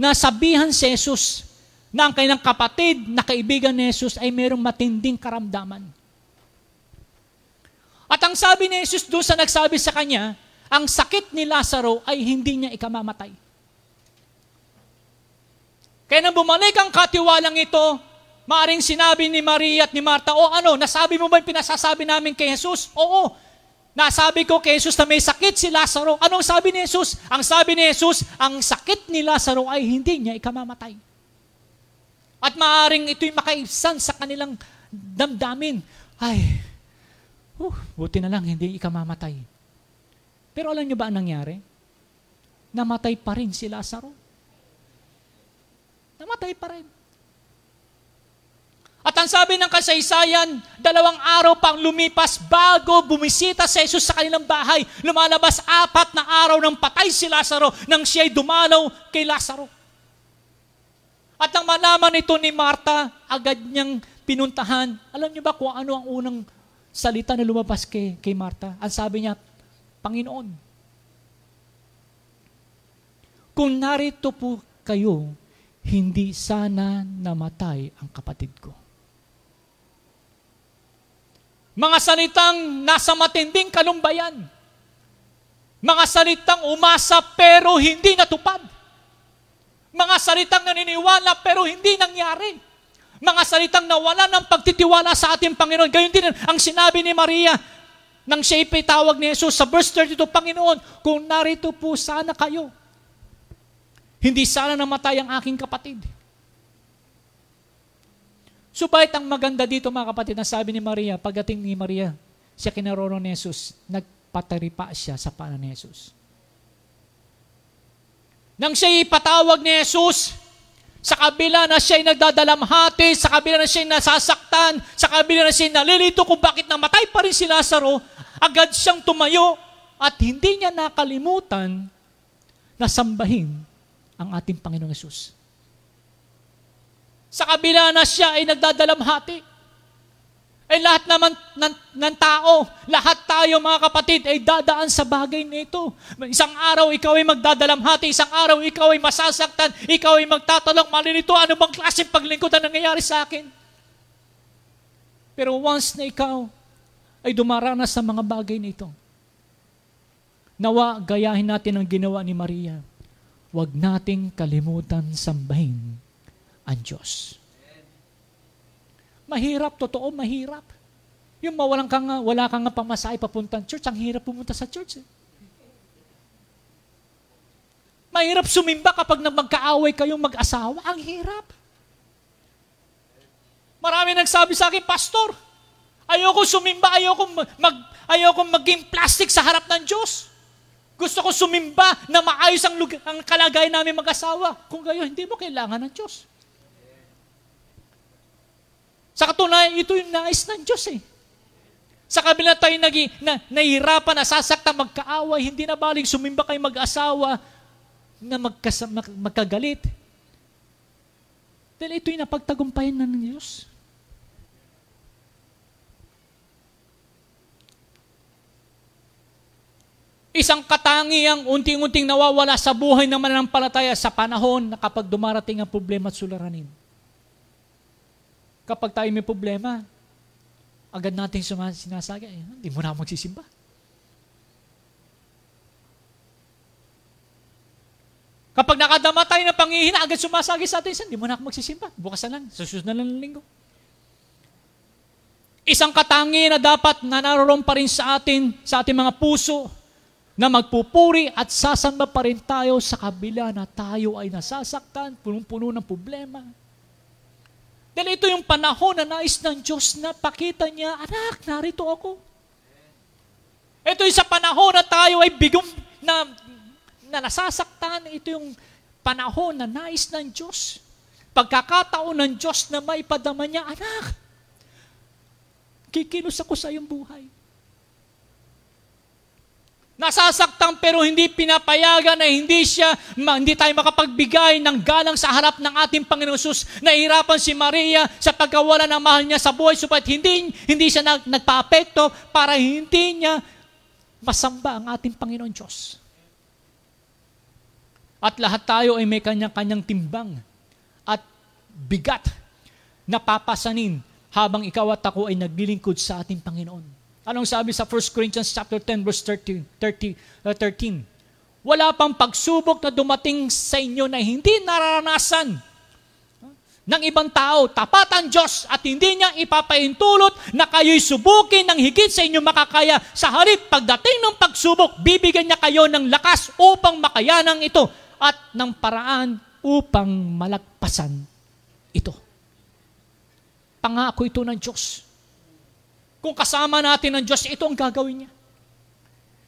Speaker 1: na sabihan si Jesus na ang kanilang kapatid na kaibigan ni Jesus ay mayroong matinding karamdaman. At ang sabi ni Jesus doon sa nagsabi sa kanya, ang sakit ni Lazaro ay hindi niya ikamamatay. Kaya nang bumalik ang katiwalang ito, maaring sinabi ni Maria at ni Marta, o ano, nasabi mo ba yung pinasasabi namin kay Jesus? Oo, Nasabi ko kay Jesus na may sakit si Lazaro. Anong sabi ni Jesus? Ang sabi ni Jesus, ang sakit ni Lazaro ay hindi niya ikamamatay. At maaring ito'y makaibsan sa kanilang damdamin. Ay, uh, buti na lang hindi ikamamatay. Pero alam niyo ba ang nangyari? Namatay pa rin si Lazaro. Namatay pa rin. At ang sabi ng kasaysayan, dalawang araw pang lumipas bago bumisita si Jesus sa kanilang bahay. Lumalabas apat na araw ng patay si Lazaro nang siya'y dumalaw kay Lazaro. At nang malaman ito ni Marta, agad niyang pinuntahan. Alam niyo ba kung ano ang unang salita na lumabas kay, kay Marta? Ang sabi niya, Panginoon, kung narito po kayo, hindi sana namatay ang kapatid ko. Mga salitang nasa matinding kalumbayan. Mga salitang umasa pero hindi natupad. Mga salitang naniniwala pero hindi nangyari. Mga salitang nawala ng pagtitiwala sa ating Panginoon. Gayun din ang sinabi ni Maria nang siya ipitawag ni Jesus sa verse 32, Panginoon, kung narito po sana kayo, hindi sana namatay ang aking kapatid. Subalit ang maganda dito mga kapatid, na sabi ni Maria, pagdating ni Maria, siya kinaroro ni Jesus, nagpataripa siya sa paanan ni Jesus. Nang siya ipatawag ni Jesus, sa kabila na siya'y nagdadalamhati, sa kabila na siya'y nasasaktan, sa kabila na siya'y nalilito kung bakit namatay pa rin si Lazaro, agad siyang tumayo at hindi niya nakalimutan na sambahin ang ating Panginoong Yesus. Sa kabila na siya ay nagdadalamhati. Ay lahat naman ng, ng tao, lahat tayo mga kapatid ay dadaan sa bagay nito. Isang araw ikaw ay magdadalamhati, isang araw ikaw ay masasaktan, ikaw ay magtatanong, malinito, ano bang klase paglingkod na nangyayari sa akin? Pero once na ikaw ay dumaranas sa mga bagay nito, nawa gayahin natin ang ginawa ni Maria. Huwag nating kalimutan sambahin ang Diyos. Mahirap, totoo, mahirap. Yung mawalan ka nga, wala kang pamasahe papuntang church, ang hirap pumunta sa church. Eh. Mahirap sumimba kapag magkaaway kayong mag-asawa. Ang hirap. Marami nagsabi sa akin, Pastor, ayoko sumimba, ayoko, mag, ayoko maging plastic sa harap ng Diyos. Gusto ko sumimba na maayos ang, ang kalagayan namin mag-asawa. Kung gayon, hindi mo kailangan ng Diyos. Sa katunayan, ito yung nais ng Diyos eh. Sa kabila tayo nag, na, nahihirapan, nasasakta, magkaaway, hindi na baling sumimba kayo mag-asawa na magkas, mag, magkagalit. Dahil ito yung napagtagumpayan ng Diyos. Isang katangiang unting-unting nawawala sa buhay ng mananampalataya sa panahon na kapag dumarating ang problema at suliranin. Kapag tayo may problema, agad nating sinasaga, eh, hindi mo na magsisimba. Kapag nakadama tayo ng pangihina, agad sumasagi sa atin, hindi mo na ako magsisimba. Bukas na lang, susunod na lang ng linggo. Isang katangi na dapat na pa rin sa atin, sa ating mga puso, na magpupuri at sasamba pa rin tayo sa kabila na tayo ay nasasaktan, punong-puno ng problema, dahil ito yung panahon na nais ng Diyos na pakita niya, anak, narito ako. Ito yung sa panahon na tayo ay bigong na, na nasasaktan. Ito yung panahon na nais ng Diyos. Pagkakataon ng Diyos na maipadama niya, anak, kikilos ako sa iyong buhay. Nasasaktan pero hindi pinapayagan na hindi siya, hindi tayo makapagbigay ng galang sa harap ng ating Panginoon Sus. Nahihirapan si Maria sa pagkawala ng mahal niya sa buhay, supat hindi, hindi siya nag, nagpa-apekto para hindi niya masamba ang ating Panginoon Diyos. At lahat tayo ay may kanyang-kanyang timbang at bigat na papasanin habang ikaw at ako ay naglilingkod sa ating Panginoon. Anong sabi sa 1 Corinthians chapter 10 verse 13? 30, uh, 13? Wala pang pagsubok na dumating sa inyo na hindi nararanasan ng ibang tao. Tapat ang Diyos at hindi niya ipapaintulot na kayo'y subukin ng higit sa inyo makakaya. Sa halip, pagdating ng pagsubok, bibigyan niya kayo ng lakas upang makayanan ito at ng paraan upang malagpasan ito. Pangako ito ng Diyos kung kasama natin ng Diyos, ito ang gagawin niya.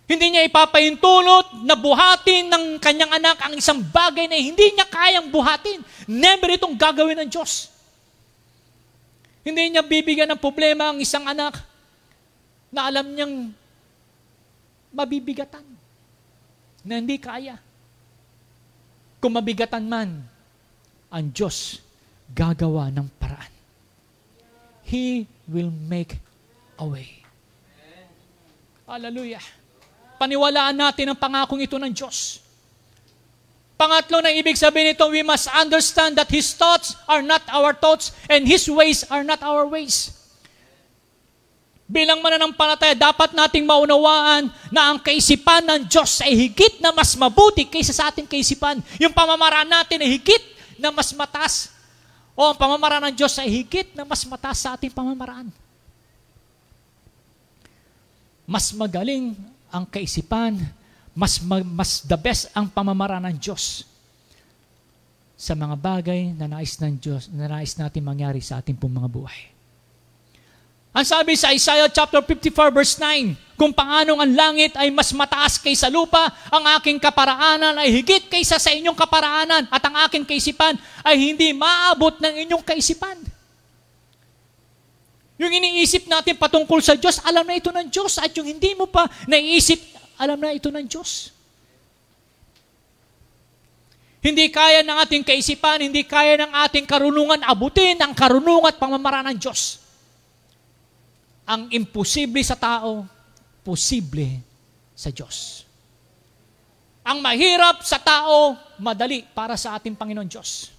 Speaker 1: Hindi niya ipapahintulot na buhatin ng kanyang anak ang isang bagay na hindi niya kayang buhatin. Never itong gagawin ng Diyos. Hindi niya bibigyan ng problema ang isang anak na alam niyang mabibigatan, na hindi kaya. Kung mabigatan man, ang Diyos gagawa ng paraan. He will make away. Hallelujah. Paniwalaan natin ang pangakong ito ng Diyos. Pangatlo na ibig sabihin nito, we must understand that His thoughts are not our thoughts and His ways are not our ways. Bilang mananampalataya, dapat nating maunawaan na ang kaisipan ng Diyos ay higit na mas mabuti kaysa sa ating kaisipan. Yung pamamaraan natin ay higit na mas matas. O ang pamamaraan ng Diyos ay higit na mas matas sa ating pamamaraan mas magaling ang kaisipan, mas, mas the best ang pamamaraan ng Diyos sa mga bagay na nais ng Diyos, na nais natin mangyari sa ating pong mga buhay. Ang sabi sa Isaiah chapter 54 verse 9, kung paanong ang langit ay mas mataas kaysa lupa, ang aking kaparaanan ay higit kaysa sa inyong kaparaanan at ang aking kaisipan ay hindi maabot ng inyong kaisipan. Yung iniisip natin patungkol sa Diyos, alam na ito ng Diyos. At yung hindi mo pa naiisip, alam na ito ng Diyos. Hindi kaya ng ating kaisipan, hindi kaya ng ating karunungan abutin ang karunungan at pamamaraan ng Diyos. Ang imposible sa tao, posible sa Diyos. Ang mahirap sa tao, madali para sa ating Panginoon Diyos.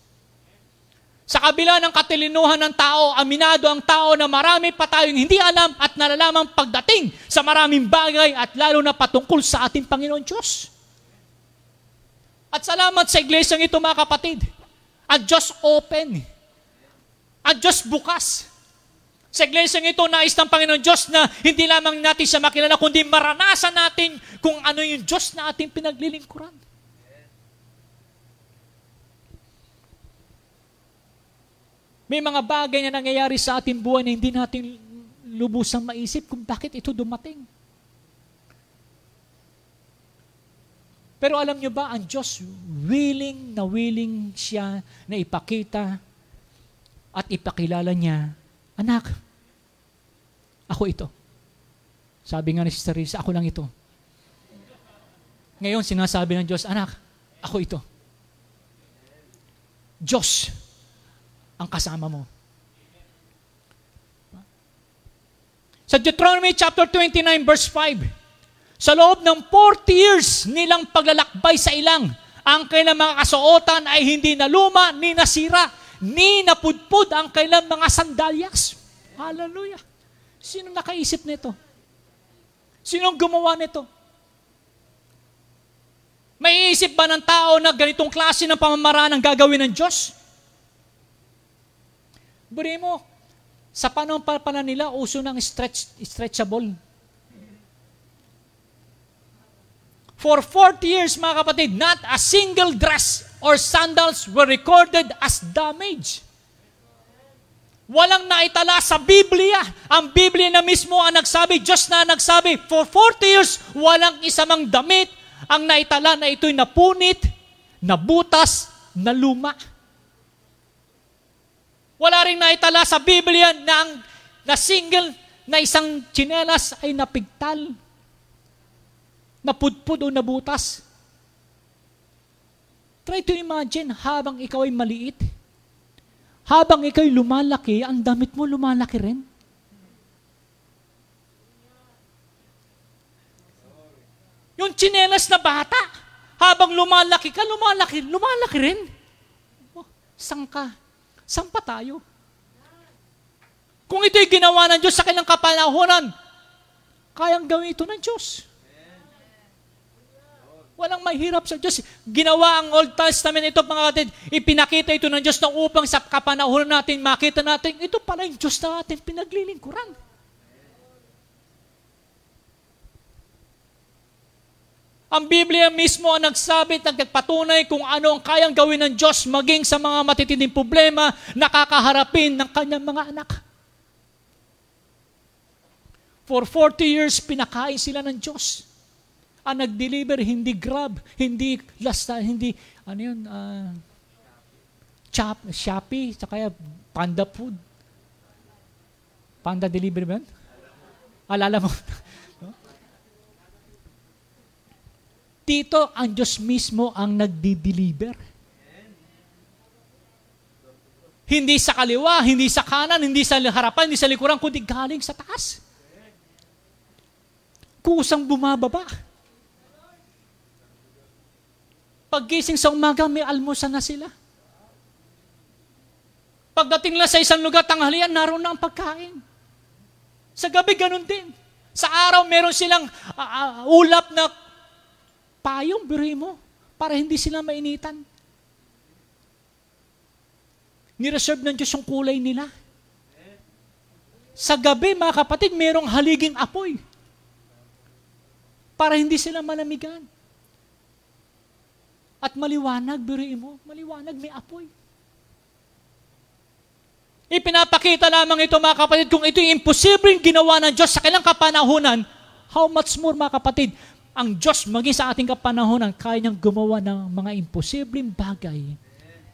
Speaker 1: Sa kabila ng katilinuhan ng tao, aminado ang tao na marami pa tayong hindi alam at nalalaman pagdating sa maraming bagay at lalo na patungkol sa ating Panginoon Diyos. At salamat sa iglesyang ito mga kapatid. Ang Diyos open. Ang Diyos bukas. Sa iglesyang ito, nais ng Panginoon Diyos na hindi lamang natin siya makilala, kundi maranasan natin kung ano yung Diyos na ating pinaglilingkuran. May mga bagay na nangyayari sa ating buhay na hindi natin lubusang maisip kung bakit ito dumating. Pero alam nyo ba, ang Diyos willing na willing siya na ipakita at ipakilala niya Anak, ako ito. Sabi nga ni Sister Risa, ako lang ito. Ngayon, sinasabi ng Diyos, Anak, ako ito. Diyos ang kasama mo. Sa Deuteronomy chapter 29 verse 5, sa loob ng 40 years nilang paglalakbay sa ilang, ang kanilang mga kasuotan ay hindi na luma ni nasira ni napudpud ang kailang mga sandalyas. Hallelujah. Sino nakaisip nito? Sinong gumawa nito? May isip ba ng tao na ganitong klase ng pamamaraan ang gagawin ng Diyos? Buri mo, sa panahon pa pala nila, uso ng stretch, stretchable. For 40 years, mga kapatid, not a single dress or sandals were recorded as damaged. Walang naitala sa Biblia. Ang Biblia na mismo ang nagsabi, Diyos na nagsabi, for 40 years, walang isamang damit ang naitala na ito'y napunit, nabutas, na luma. Wala rin naitala sa Biblia na ang na single na isang chinelas ay napigtal, napudpud o nabutas. Try to imagine habang ikaw ay maliit, habang ikaw ay lumalaki, ang damit mo lumalaki rin. Yung chinelas na bata, habang lumalaki ka, lumalaki, lumalaki rin. Oh, ka? Sang pa tayo? Kung ito'y ginawa ng Diyos sa kanyang kapanahonan, kayang gawin ito ng Diyos. Walang mahirap sa Diyos. Ginawa ang Old Testament ito, mga kapatid, ipinakita ito ng Diyos na upang sa kapanahon natin, makita natin, ito pala yung Diyos na atin pinaglilingkuran. Ang Biblia mismo ang nagsabi at nagpatunay kung ano ang kayang gawin ng Diyos maging sa mga matitinding problema na kakaharapin ng kanyang mga anak. For 40 years, pinakain sila ng Diyos ang nag-deliver, hindi Grab, hindi Lasta, hindi, ano yun, uh, Chop, Shopee, kaya Panda Food. Panda Delivery ba Alala mo? Dito, ang Diyos mismo ang nagdi-deliver. Hindi sa kaliwa, hindi sa kanan, hindi sa harapan, hindi sa likuran, kundi galing sa taas. Kusang bumababa. Paggising sa umaga, may almusan na sila. Pagdating lang sa isang lugar, tanghalian, naroon na ang pagkain. Sa gabi, ganun din. Sa araw, meron silang uh, uh, ulap na payong, biruin mo, para hindi sila mainitan. Nireserve ng Diyos yung kulay nila. Sa gabi, mga kapatid, merong haliging apoy para hindi sila malamigan. At maliwanag, biruin mo, maliwanag, may apoy. Ipinapakita lamang ito mga kapatid, kung ito yung imposibleng ginawa ng Diyos sa kailang kapanahunan, how much more mga kapatid, ang Diyos maging sa ating kapanahunan, kaya niyang gumawa ng mga imposibleng bagay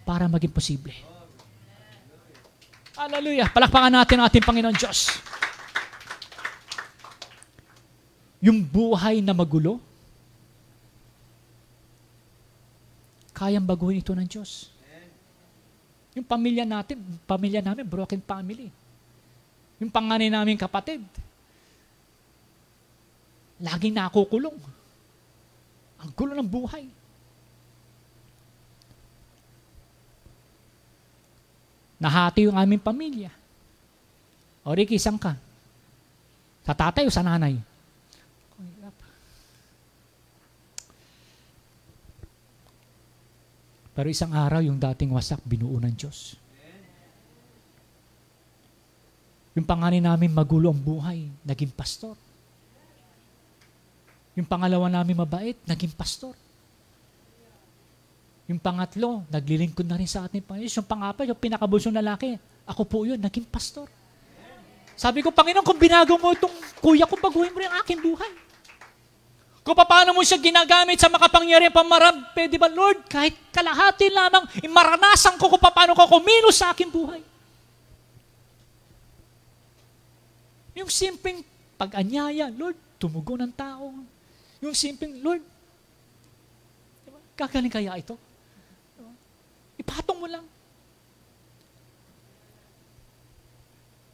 Speaker 1: para maging posible. Hallelujah. Palakpakan natin ang ating Panginoon Diyos. Yung buhay na magulo, Kayang baguhin ito ng Diyos. Yung pamilya natin, pamilya namin, broken family. Yung panganay namin kapatid. Laging nakukulong. Ang gulo ng buhay. Nahati yung aming pamilya. O Ricky, isang ka? Sa tatay o sa nanay? Pero isang araw, yung dating wasak, binuo ng Diyos. Yung panganin namin magulo ang buhay, naging pastor. Yung pangalawa namin mabait, naging pastor. Yung pangatlo, naglilingkod na rin sa ating Panginoon. Yung pangapat, yung pinakabulsong lalaki, ako po yun, naging pastor. Sabi ko, Panginoon, kung binago mo itong kuya ko, baguhin mo rin ang aking buhay. Kung paano mo siya ginagamit sa makapangyarihan pamarab, pwede ba, Lord, kahit kalahati lamang, maranasan ko kung paano ko kumilos sa aking buhay. Yung simpleng pag-anyaya, Lord, tumugo ng tao. Yung simpleng, Lord, diba, kaya ito? Ipatong mo lang.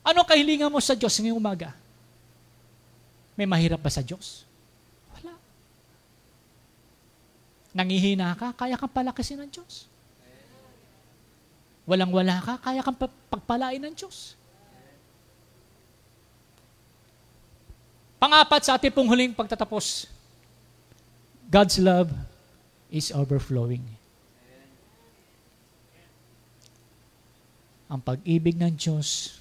Speaker 1: Ano kahilingan mo sa Diyos ngayong umaga? May mahirap ba sa Diyos? Nangihina ka, kaya kang palakasin ng Diyos. Walang-wala ka, kaya kang pagpalain ng Diyos. Pangapat sa ating pong huling pagtatapos, God's love is overflowing. Ang pag-ibig ng Diyos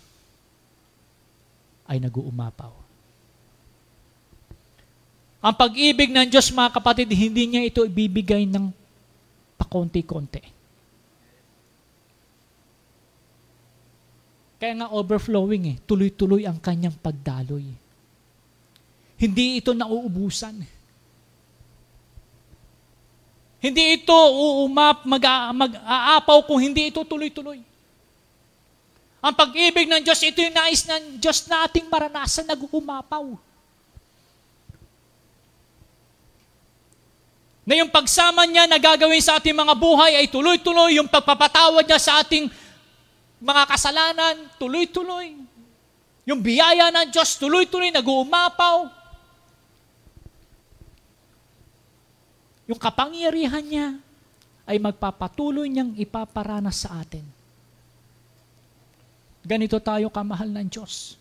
Speaker 1: ay nag-uumapaw. Ang pag-ibig ng Diyos, mga kapatid, hindi niya ito ibibigay ng pakonti-konti. Kaya nga overflowing eh, tuloy-tuloy ang kanyang pagdaloy. Hindi ito nauubusan. Hindi ito uumap, mag-aapaw kung hindi ito tuloy-tuloy. Ang pag-ibig ng Diyos, ito yung nais ng Diyos na ating maranasan, nag-uumapaw. na yung pagsama niya na gagawin sa ating mga buhay ay tuloy-tuloy, yung pagpapatawad niya sa ating mga kasalanan, tuloy-tuloy. Yung biyaya ng Diyos, tuloy-tuloy, nag-uumapaw. Yung kapangyarihan niya ay magpapatuloy niyang ipaparanas sa atin. Ganito tayo kamahal ng Diyos.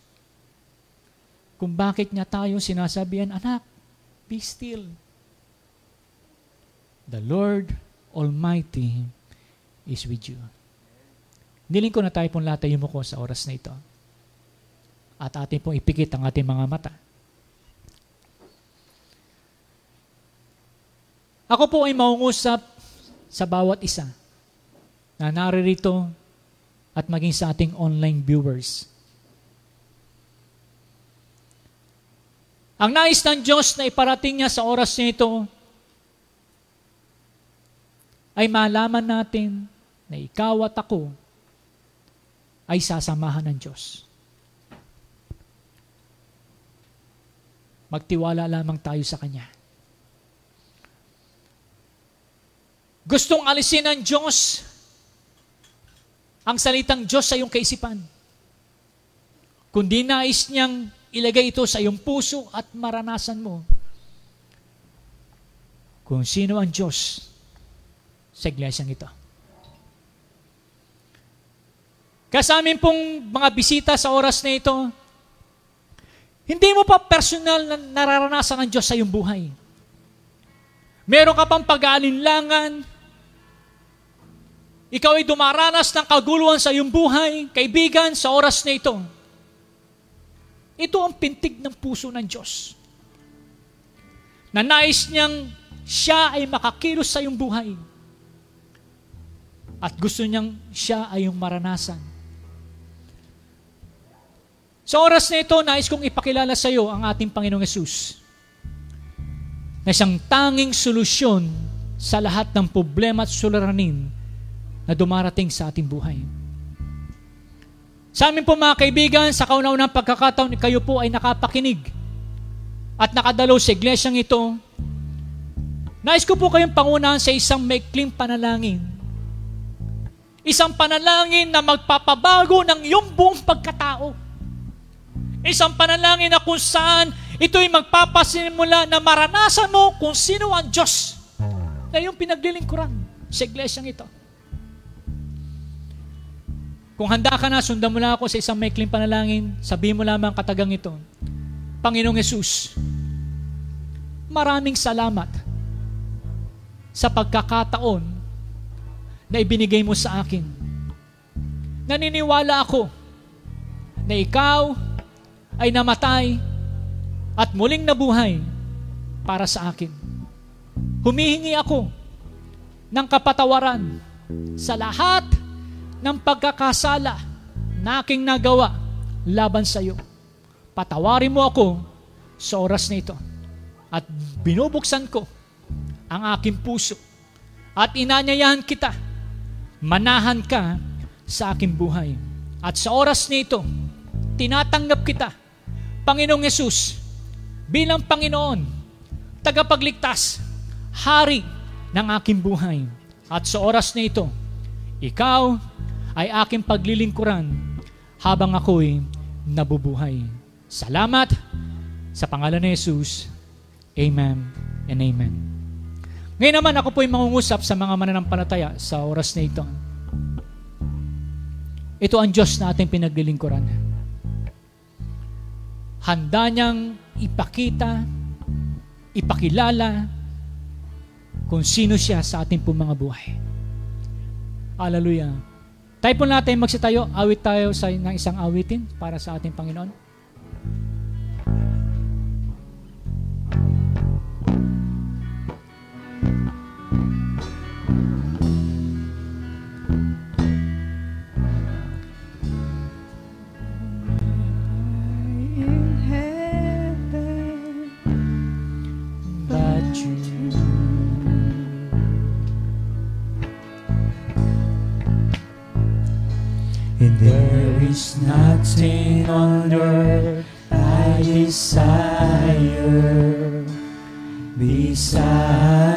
Speaker 1: Kung bakit niya tayo sinasabihan, anak, be still, The Lord Almighty is with you. Niling ko na tayo pong latayo mo ko sa oras na ito. At atin pong ipikit ang ating mga mata. Ako po ay maungusap sa bawat isa na naririto at maging sa ating online viewers. Ang nais ng Diyos na iparating niya sa oras nito ay malaman natin na ikaw at ako ay sasamahan ng Diyos. Magtiwala lamang tayo sa Kanya. Gustong alisin ng Diyos ang salitang Diyos sa iyong kaisipan. Kundi nais niyang ilagay ito sa iyong puso at maranasan mo kung sino ang Diyos sa iglesyang ito. Kaya sa amin pong mga bisita sa oras na ito, hindi mo pa personal na nararanasan ng Diyos sa iyong buhay. Meron ka pang pag-aalinlangan, ikaw ay dumaranas ng kaguluhan sa iyong buhay, kaibigan, sa oras na ito. Ito ang pintig ng puso ng Diyos. Na nais niyang siya ay makakilos sa iyong buhay at gusto niyang siya ay yung maranasan. Sa oras na ito, nais kong ipakilala sa iyo ang ating Panginoong Yesus na siyang tanging solusyon sa lahat ng problema at suliranin na dumarating sa ating buhay. Sa amin po mga kaibigan, sa kauna-unang pagkakataon, kayo po ay nakapakinig at nakadalo sa iglesyang ito. Nais ko po kayong pangunahan sa isang maikling panalangin Isang panalangin na magpapabago ng iyong buong pagkatao. Isang panalangin na kung saan Ito'y magpapasimula na maranasan mo kung sino ang Diyos na iyong pinaglilingkuran sa iglesyang ito. Kung handa ka na, sundan mo lang ako sa isang maikling panalangin, sabihin mo lamang katagang ito, Panginoong Yesus, maraming salamat sa pagkakataon na ibinigay mo sa akin. Naniniwala ako na ikaw ay namatay at muling nabuhay para sa akin. Humihingi ako ng kapatawaran sa lahat ng pagkakasala na aking nagawa laban sa iyo. Patawarin mo ako sa oras na ito. At binubuksan ko ang aking puso at inanyayahan kita, manahan ka sa aking buhay. At sa oras na ito, tinatanggap kita, Panginoong Yesus, bilang Panginoon, tagapagligtas, hari ng aking buhay. At sa oras na ito, ikaw ay aking paglilingkuran habang ako'y nabubuhay. Salamat sa pangalan ni Jesus. Amen and Amen. Ngayon naman ako po'y mangungusap sa mga mananampalataya sa oras na ito. Ito ang Diyos na ating pinaglilingkuran. Handa niyang ipakita, ipakilala kung sino siya sa ating pong mga buhay. Hallelujah. Tayo po natin magsitayo, awit tayo sa ng isang awitin para sa ating Panginoon. Nothing on earth I desire beside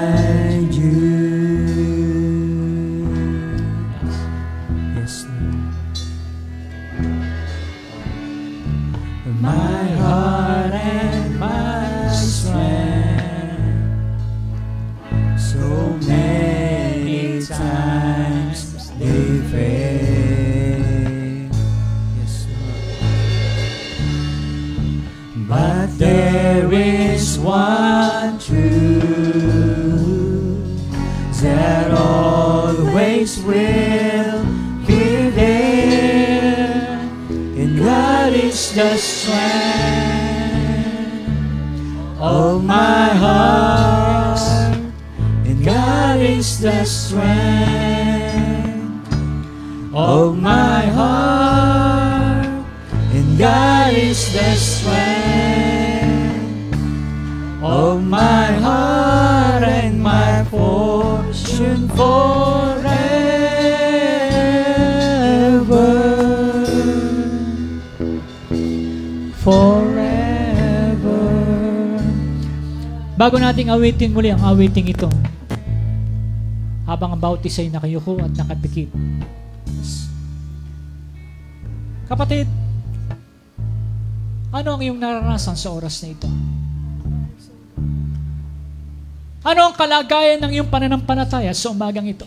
Speaker 1: nating awitin muli ang awiting ito, habang ang bautis ay nakayuko at nakapikit. Kapatid, ano ang iyong naranasan sa oras na ito? Ano ang kalagayan ng iyong pananampalataya sa umagang ito?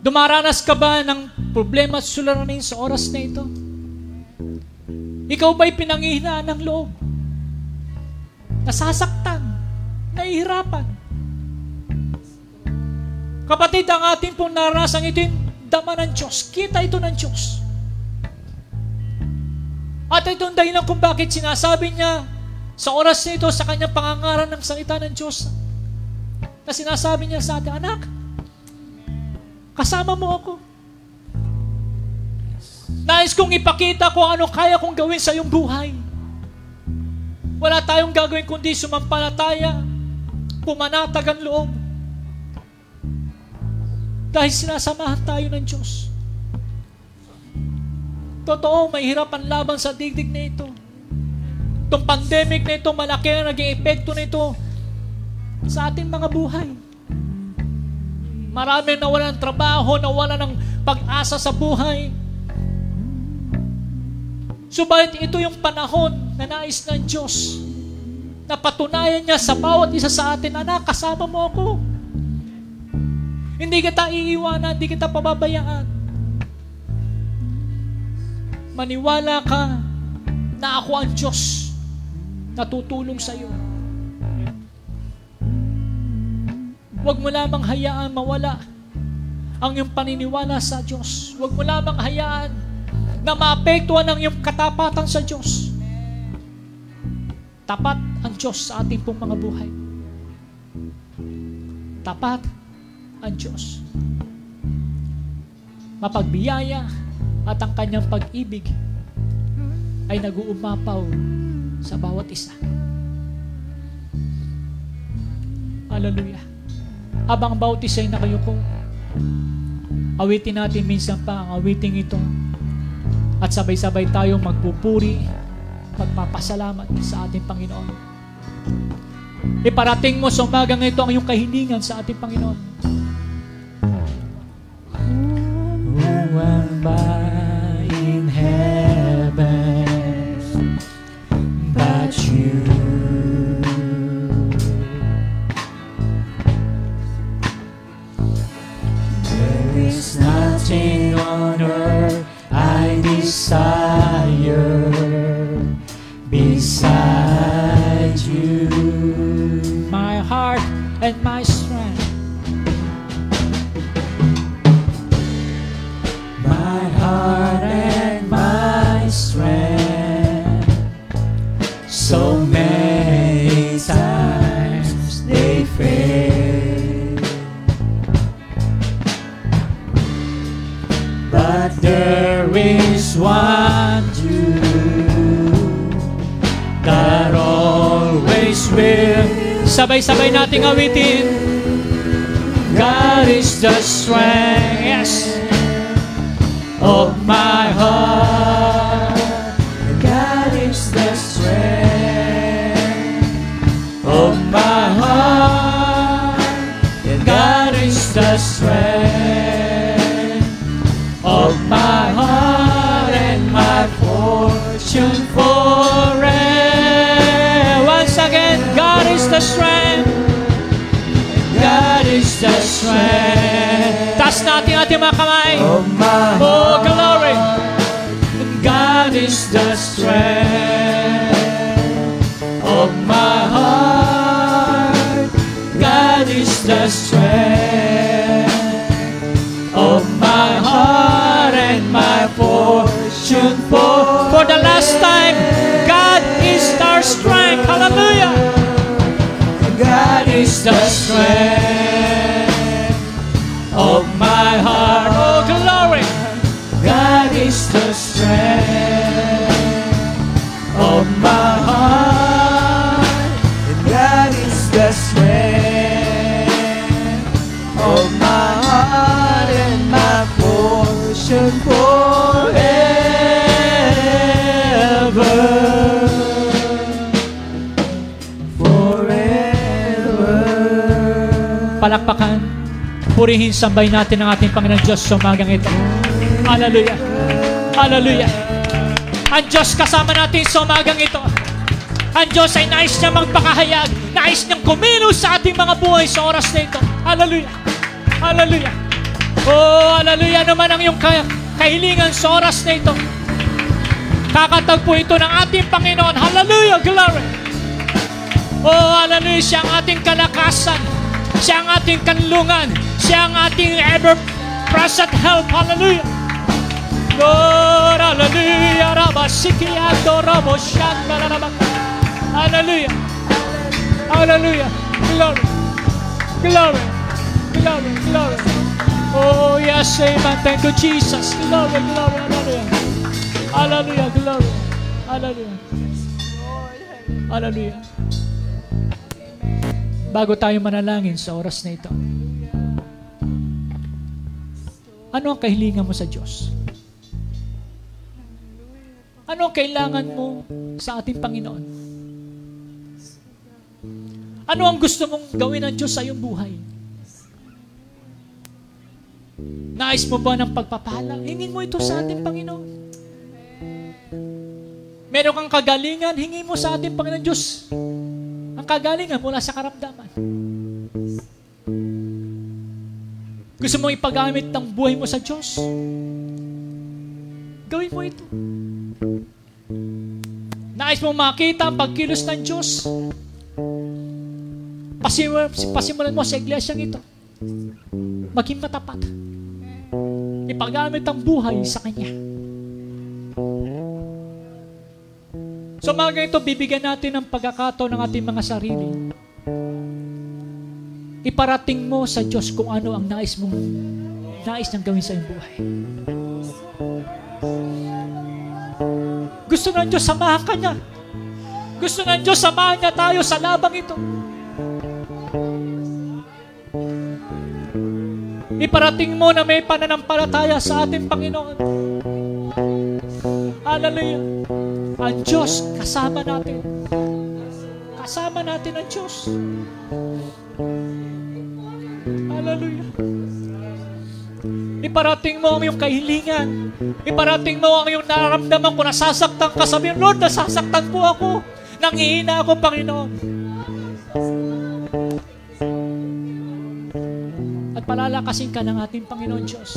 Speaker 1: Dumaranas ka ba ng problema at suliranin sa oras na ito? Ikaw ba'y pinanghihinaan ng loob? Nasasaktan? Nahihirapan? Kapatid, ang ating pong naranasan ito yung dama ng Diyos. Kita ito ng Diyos. At ito ang dahilan kung bakit sinasabi niya sa oras na ito, sa kanyang pangangaran ng salita ng Diyos, na sinasabi niya sa ating anak, kasama mo ako. Nais kong ipakita kung ano kaya kong gawin sa iyong buhay. Wala tayong gagawin kundi sumampalataya, pumanatag ang loob. Dahil sinasamahan tayo ng Diyos. Totoo, may hirap ang laban sa digdig na ito. Itong pandemic na ito, malaki ang naging epekto nito sa ating mga buhay. Marami nawala ng trabaho, nawala ng pag-asa sa buhay. Subalit ito yung panahon na nais ng Diyos na patunayan niya sa bawat isa sa atin, anak, kasama mo ako. Hindi kita iiwanan, hindi kita pababayaan. Maniwala ka na ako ang Diyos na tutulong sa iyo. Huwag mo lamang hayaan mawala ang iyong paniniwala sa Diyos. Huwag mo lamang hayaan na maapektuhan ang iyong katapatan sa Diyos. Tapat ang Diyos sa ating pong mga buhay. Tapat ang Diyos. Mapagbiyaya at ang kanyang pag-ibig ay nag-uumapaw sa bawat isa. Hallelujah. Habang bawat isa ay nakayuko, awitin natin minsan pa ang awiting itong at sabay-sabay tayong magpupuri, magpapasalamat sa ating Panginoon. Iparating mo sa umagang ito ang iyong kahilingan sa ating Panginoon. Am and my strength. Sabay-sabay nating awitin. God is the strength, yes, for, for the last time. God is our strength. Hallelujah. God is the strength Purihin, sambay natin ang ating Panginoon Diyos sa umagang ito. Hallelujah. Hallelujah. Ang Diyos kasama natin sa umagang ito. Ang Diyos ay nais niya magpakahayag. Nais niyang kumilos sa ating mga buhay sa oras na ito. Hallelujah. Hallelujah. Oh, hallelujah naman ang iyong kahilingan sa oras na ito. Kakatagpo ito ng ating Panginoon. Hallelujah. Glory. Oh, hallelujah. Siya ang ating kalakasan. Siya ang ating kanlungan. Siya ang ating ever-present help. Hallelujah. Lord, hallelujah. Rabasikiando, Raboshanda, Rabak. Hallelujah. Hallelujah. Glory. Glory. Glory. Glory. Oh, yes, amen. Thank you, Jesus. Glory, glory, hallelujah. Hallelujah, glory. Hallelujah. Hallelujah. Bago tayo manalangin sa oras na ito, ano ang kahilingan mo sa Diyos? Ano ang kailangan mo sa ating Panginoon? Ano ang gusto mong gawin ng Diyos sa iyong buhay? Nais mo ba ng pagpapala? Hingin mo ito sa ating Panginoon. Meron kang kagalingan, hingi mo sa ating Panginoon Diyos. Ang kagalingan mula sa karamdaman. Gusto mo ipagamit ng buhay mo sa Diyos? Gawin mo ito. Nais mo makita ang pagkilos ng Diyos? Pasimulan, pasimulan mo sa iglesyang ito. Maging matapat. Ipagamit ang buhay sa Kanya. So mga ito, bibigyan natin ng pagkakataon ng ating mga sarili. Iparating mo sa Diyos kung ano ang nais mong nais nang gawin sa iyong buhay. Gusto ng Diyos, samahan ka niya. Gusto ng Diyos, samahan niya tayo sa labang ito. Iparating mo na may pananampalataya sa ating Panginoon. Hallelujah. Ang Diyos kasama natin. Kasama natin ang Diyos. Hallelujah. Iparating mo ang iyong kahilingan. Iparating mo ang iyong nararamdaman kung nasasaktan ka. Sabihin, Lord, nasasaktan po ako. Nangihina ako, Panginoon. At palalakasin ka ng ating Panginoon Diyos.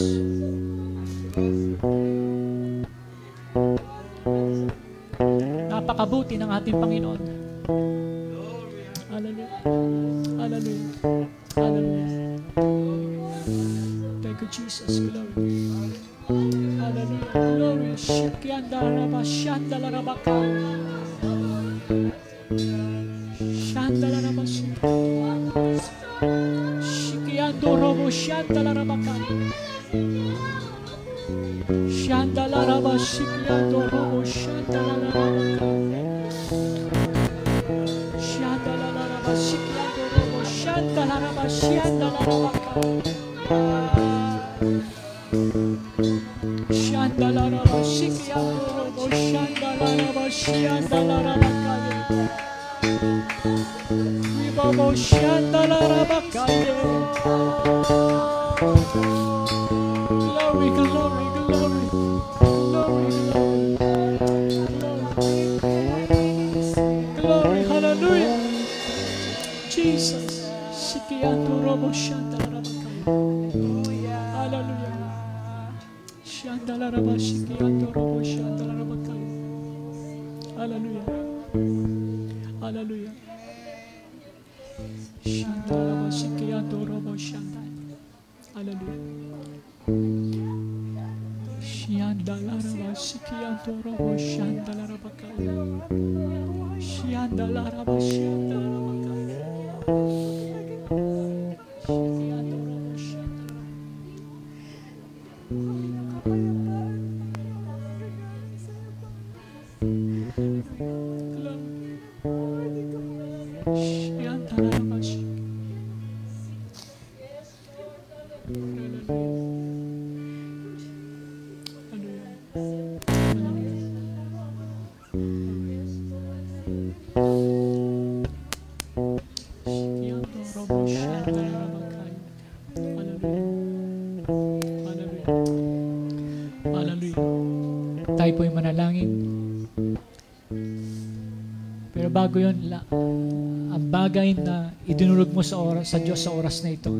Speaker 1: Napakabuti ng ating Panginoon. Hallelujah. Hallelujah. Hallelujah. Thank you, Jesus. Glory. Hallelujah. Glory. Shikyanda raba shandala raba Tayo po'y manalangin. Pero bago yun, la, ang bagay na idinulog mo sa oras sa Diyos sa oras na ito,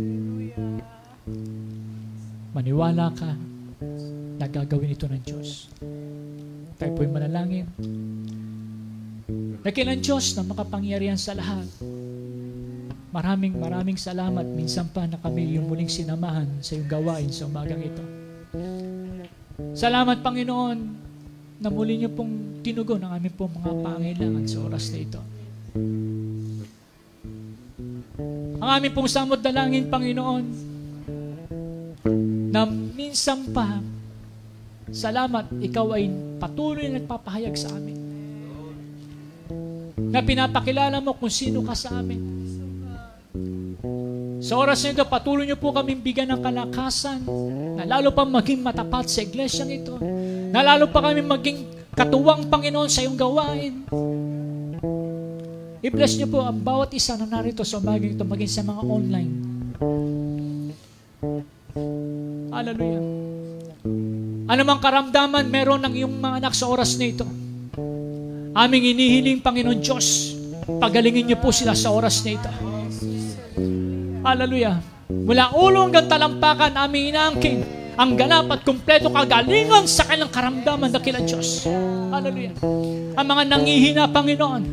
Speaker 1: maniwala ka na gagawin ito ng Diyos. Tayo po'y manalangin. Dahil ng Diyos na makapangyarihan sa lahat. Maraming maraming salamat minsan pa na kami yung muling sinamahan sa iyong gawain sa umagang ito. Salamat Panginoon na muli niyo pong tinugon ang aming pong mga pangailangan sa oras na ito. Ang aming pong samot dalangin, Panginoon, na minsan pa, salamat, ikaw ay patuloy na nagpapahayag sa amin. Na pinapakilala mo kung sino ka sa amin. Sa oras na ito, patuloy niyo po kaming bigyan ng kalakasan na lalo pa maging matapat sa iglesyang ito. Na lalo pa kami maging katuwang Panginoon sa iyong gawain. I-bless niyo po ang bawat isa na narito sa umagang ito, maging sa mga online. Hallelujah. Ano mang karamdaman meron ng iyong mga anak sa oras na ito. Aming inihiling, Panginoon Diyos, pagalingin niyo po sila sa oras na ito. Hallelujah. Mula ulo hanggang talampakan, aming inaangkin ang ganap at kumpleto kagalingan sa kanilang karamdaman na kila Diyos. Hallelujah. Ang mga nangihina, Panginoon,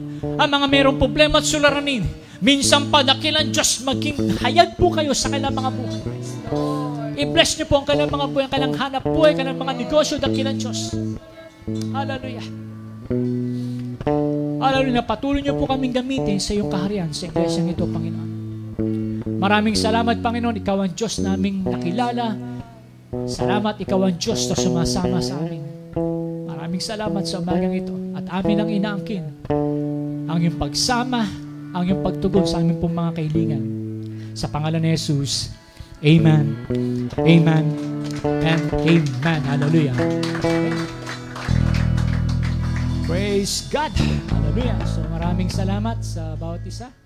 Speaker 1: ang mga mayroong problema at sularanin, minsan pa dakilan Diyos maging hayag po kayo sa kanilang mga buhay. I-bless niyo po ang kanilang mga buhay, ang kanilang hanap buhay, kanilang mga negosyo, dakilan Diyos. Hallelujah. Hallelujah. Patuloy niyo po kaming gamitin sa iyong kaharian sa iglesyang ito, Panginoon. Maraming salamat, Panginoon. Ikaw ang Diyos naming nakilala. Salamat, Ikaw ang Diyos na sumasama sa amin. Maraming salamat sa umagang ito. At amin ang inaangkin ang iyong pagsama, ang iyong pagtugon sa aming pong mga kailingan. Sa pangalan ni Jesus, Amen. Amen. And Amen. Hallelujah. Praise God. Hallelujah. So maraming salamat sa bawat isa.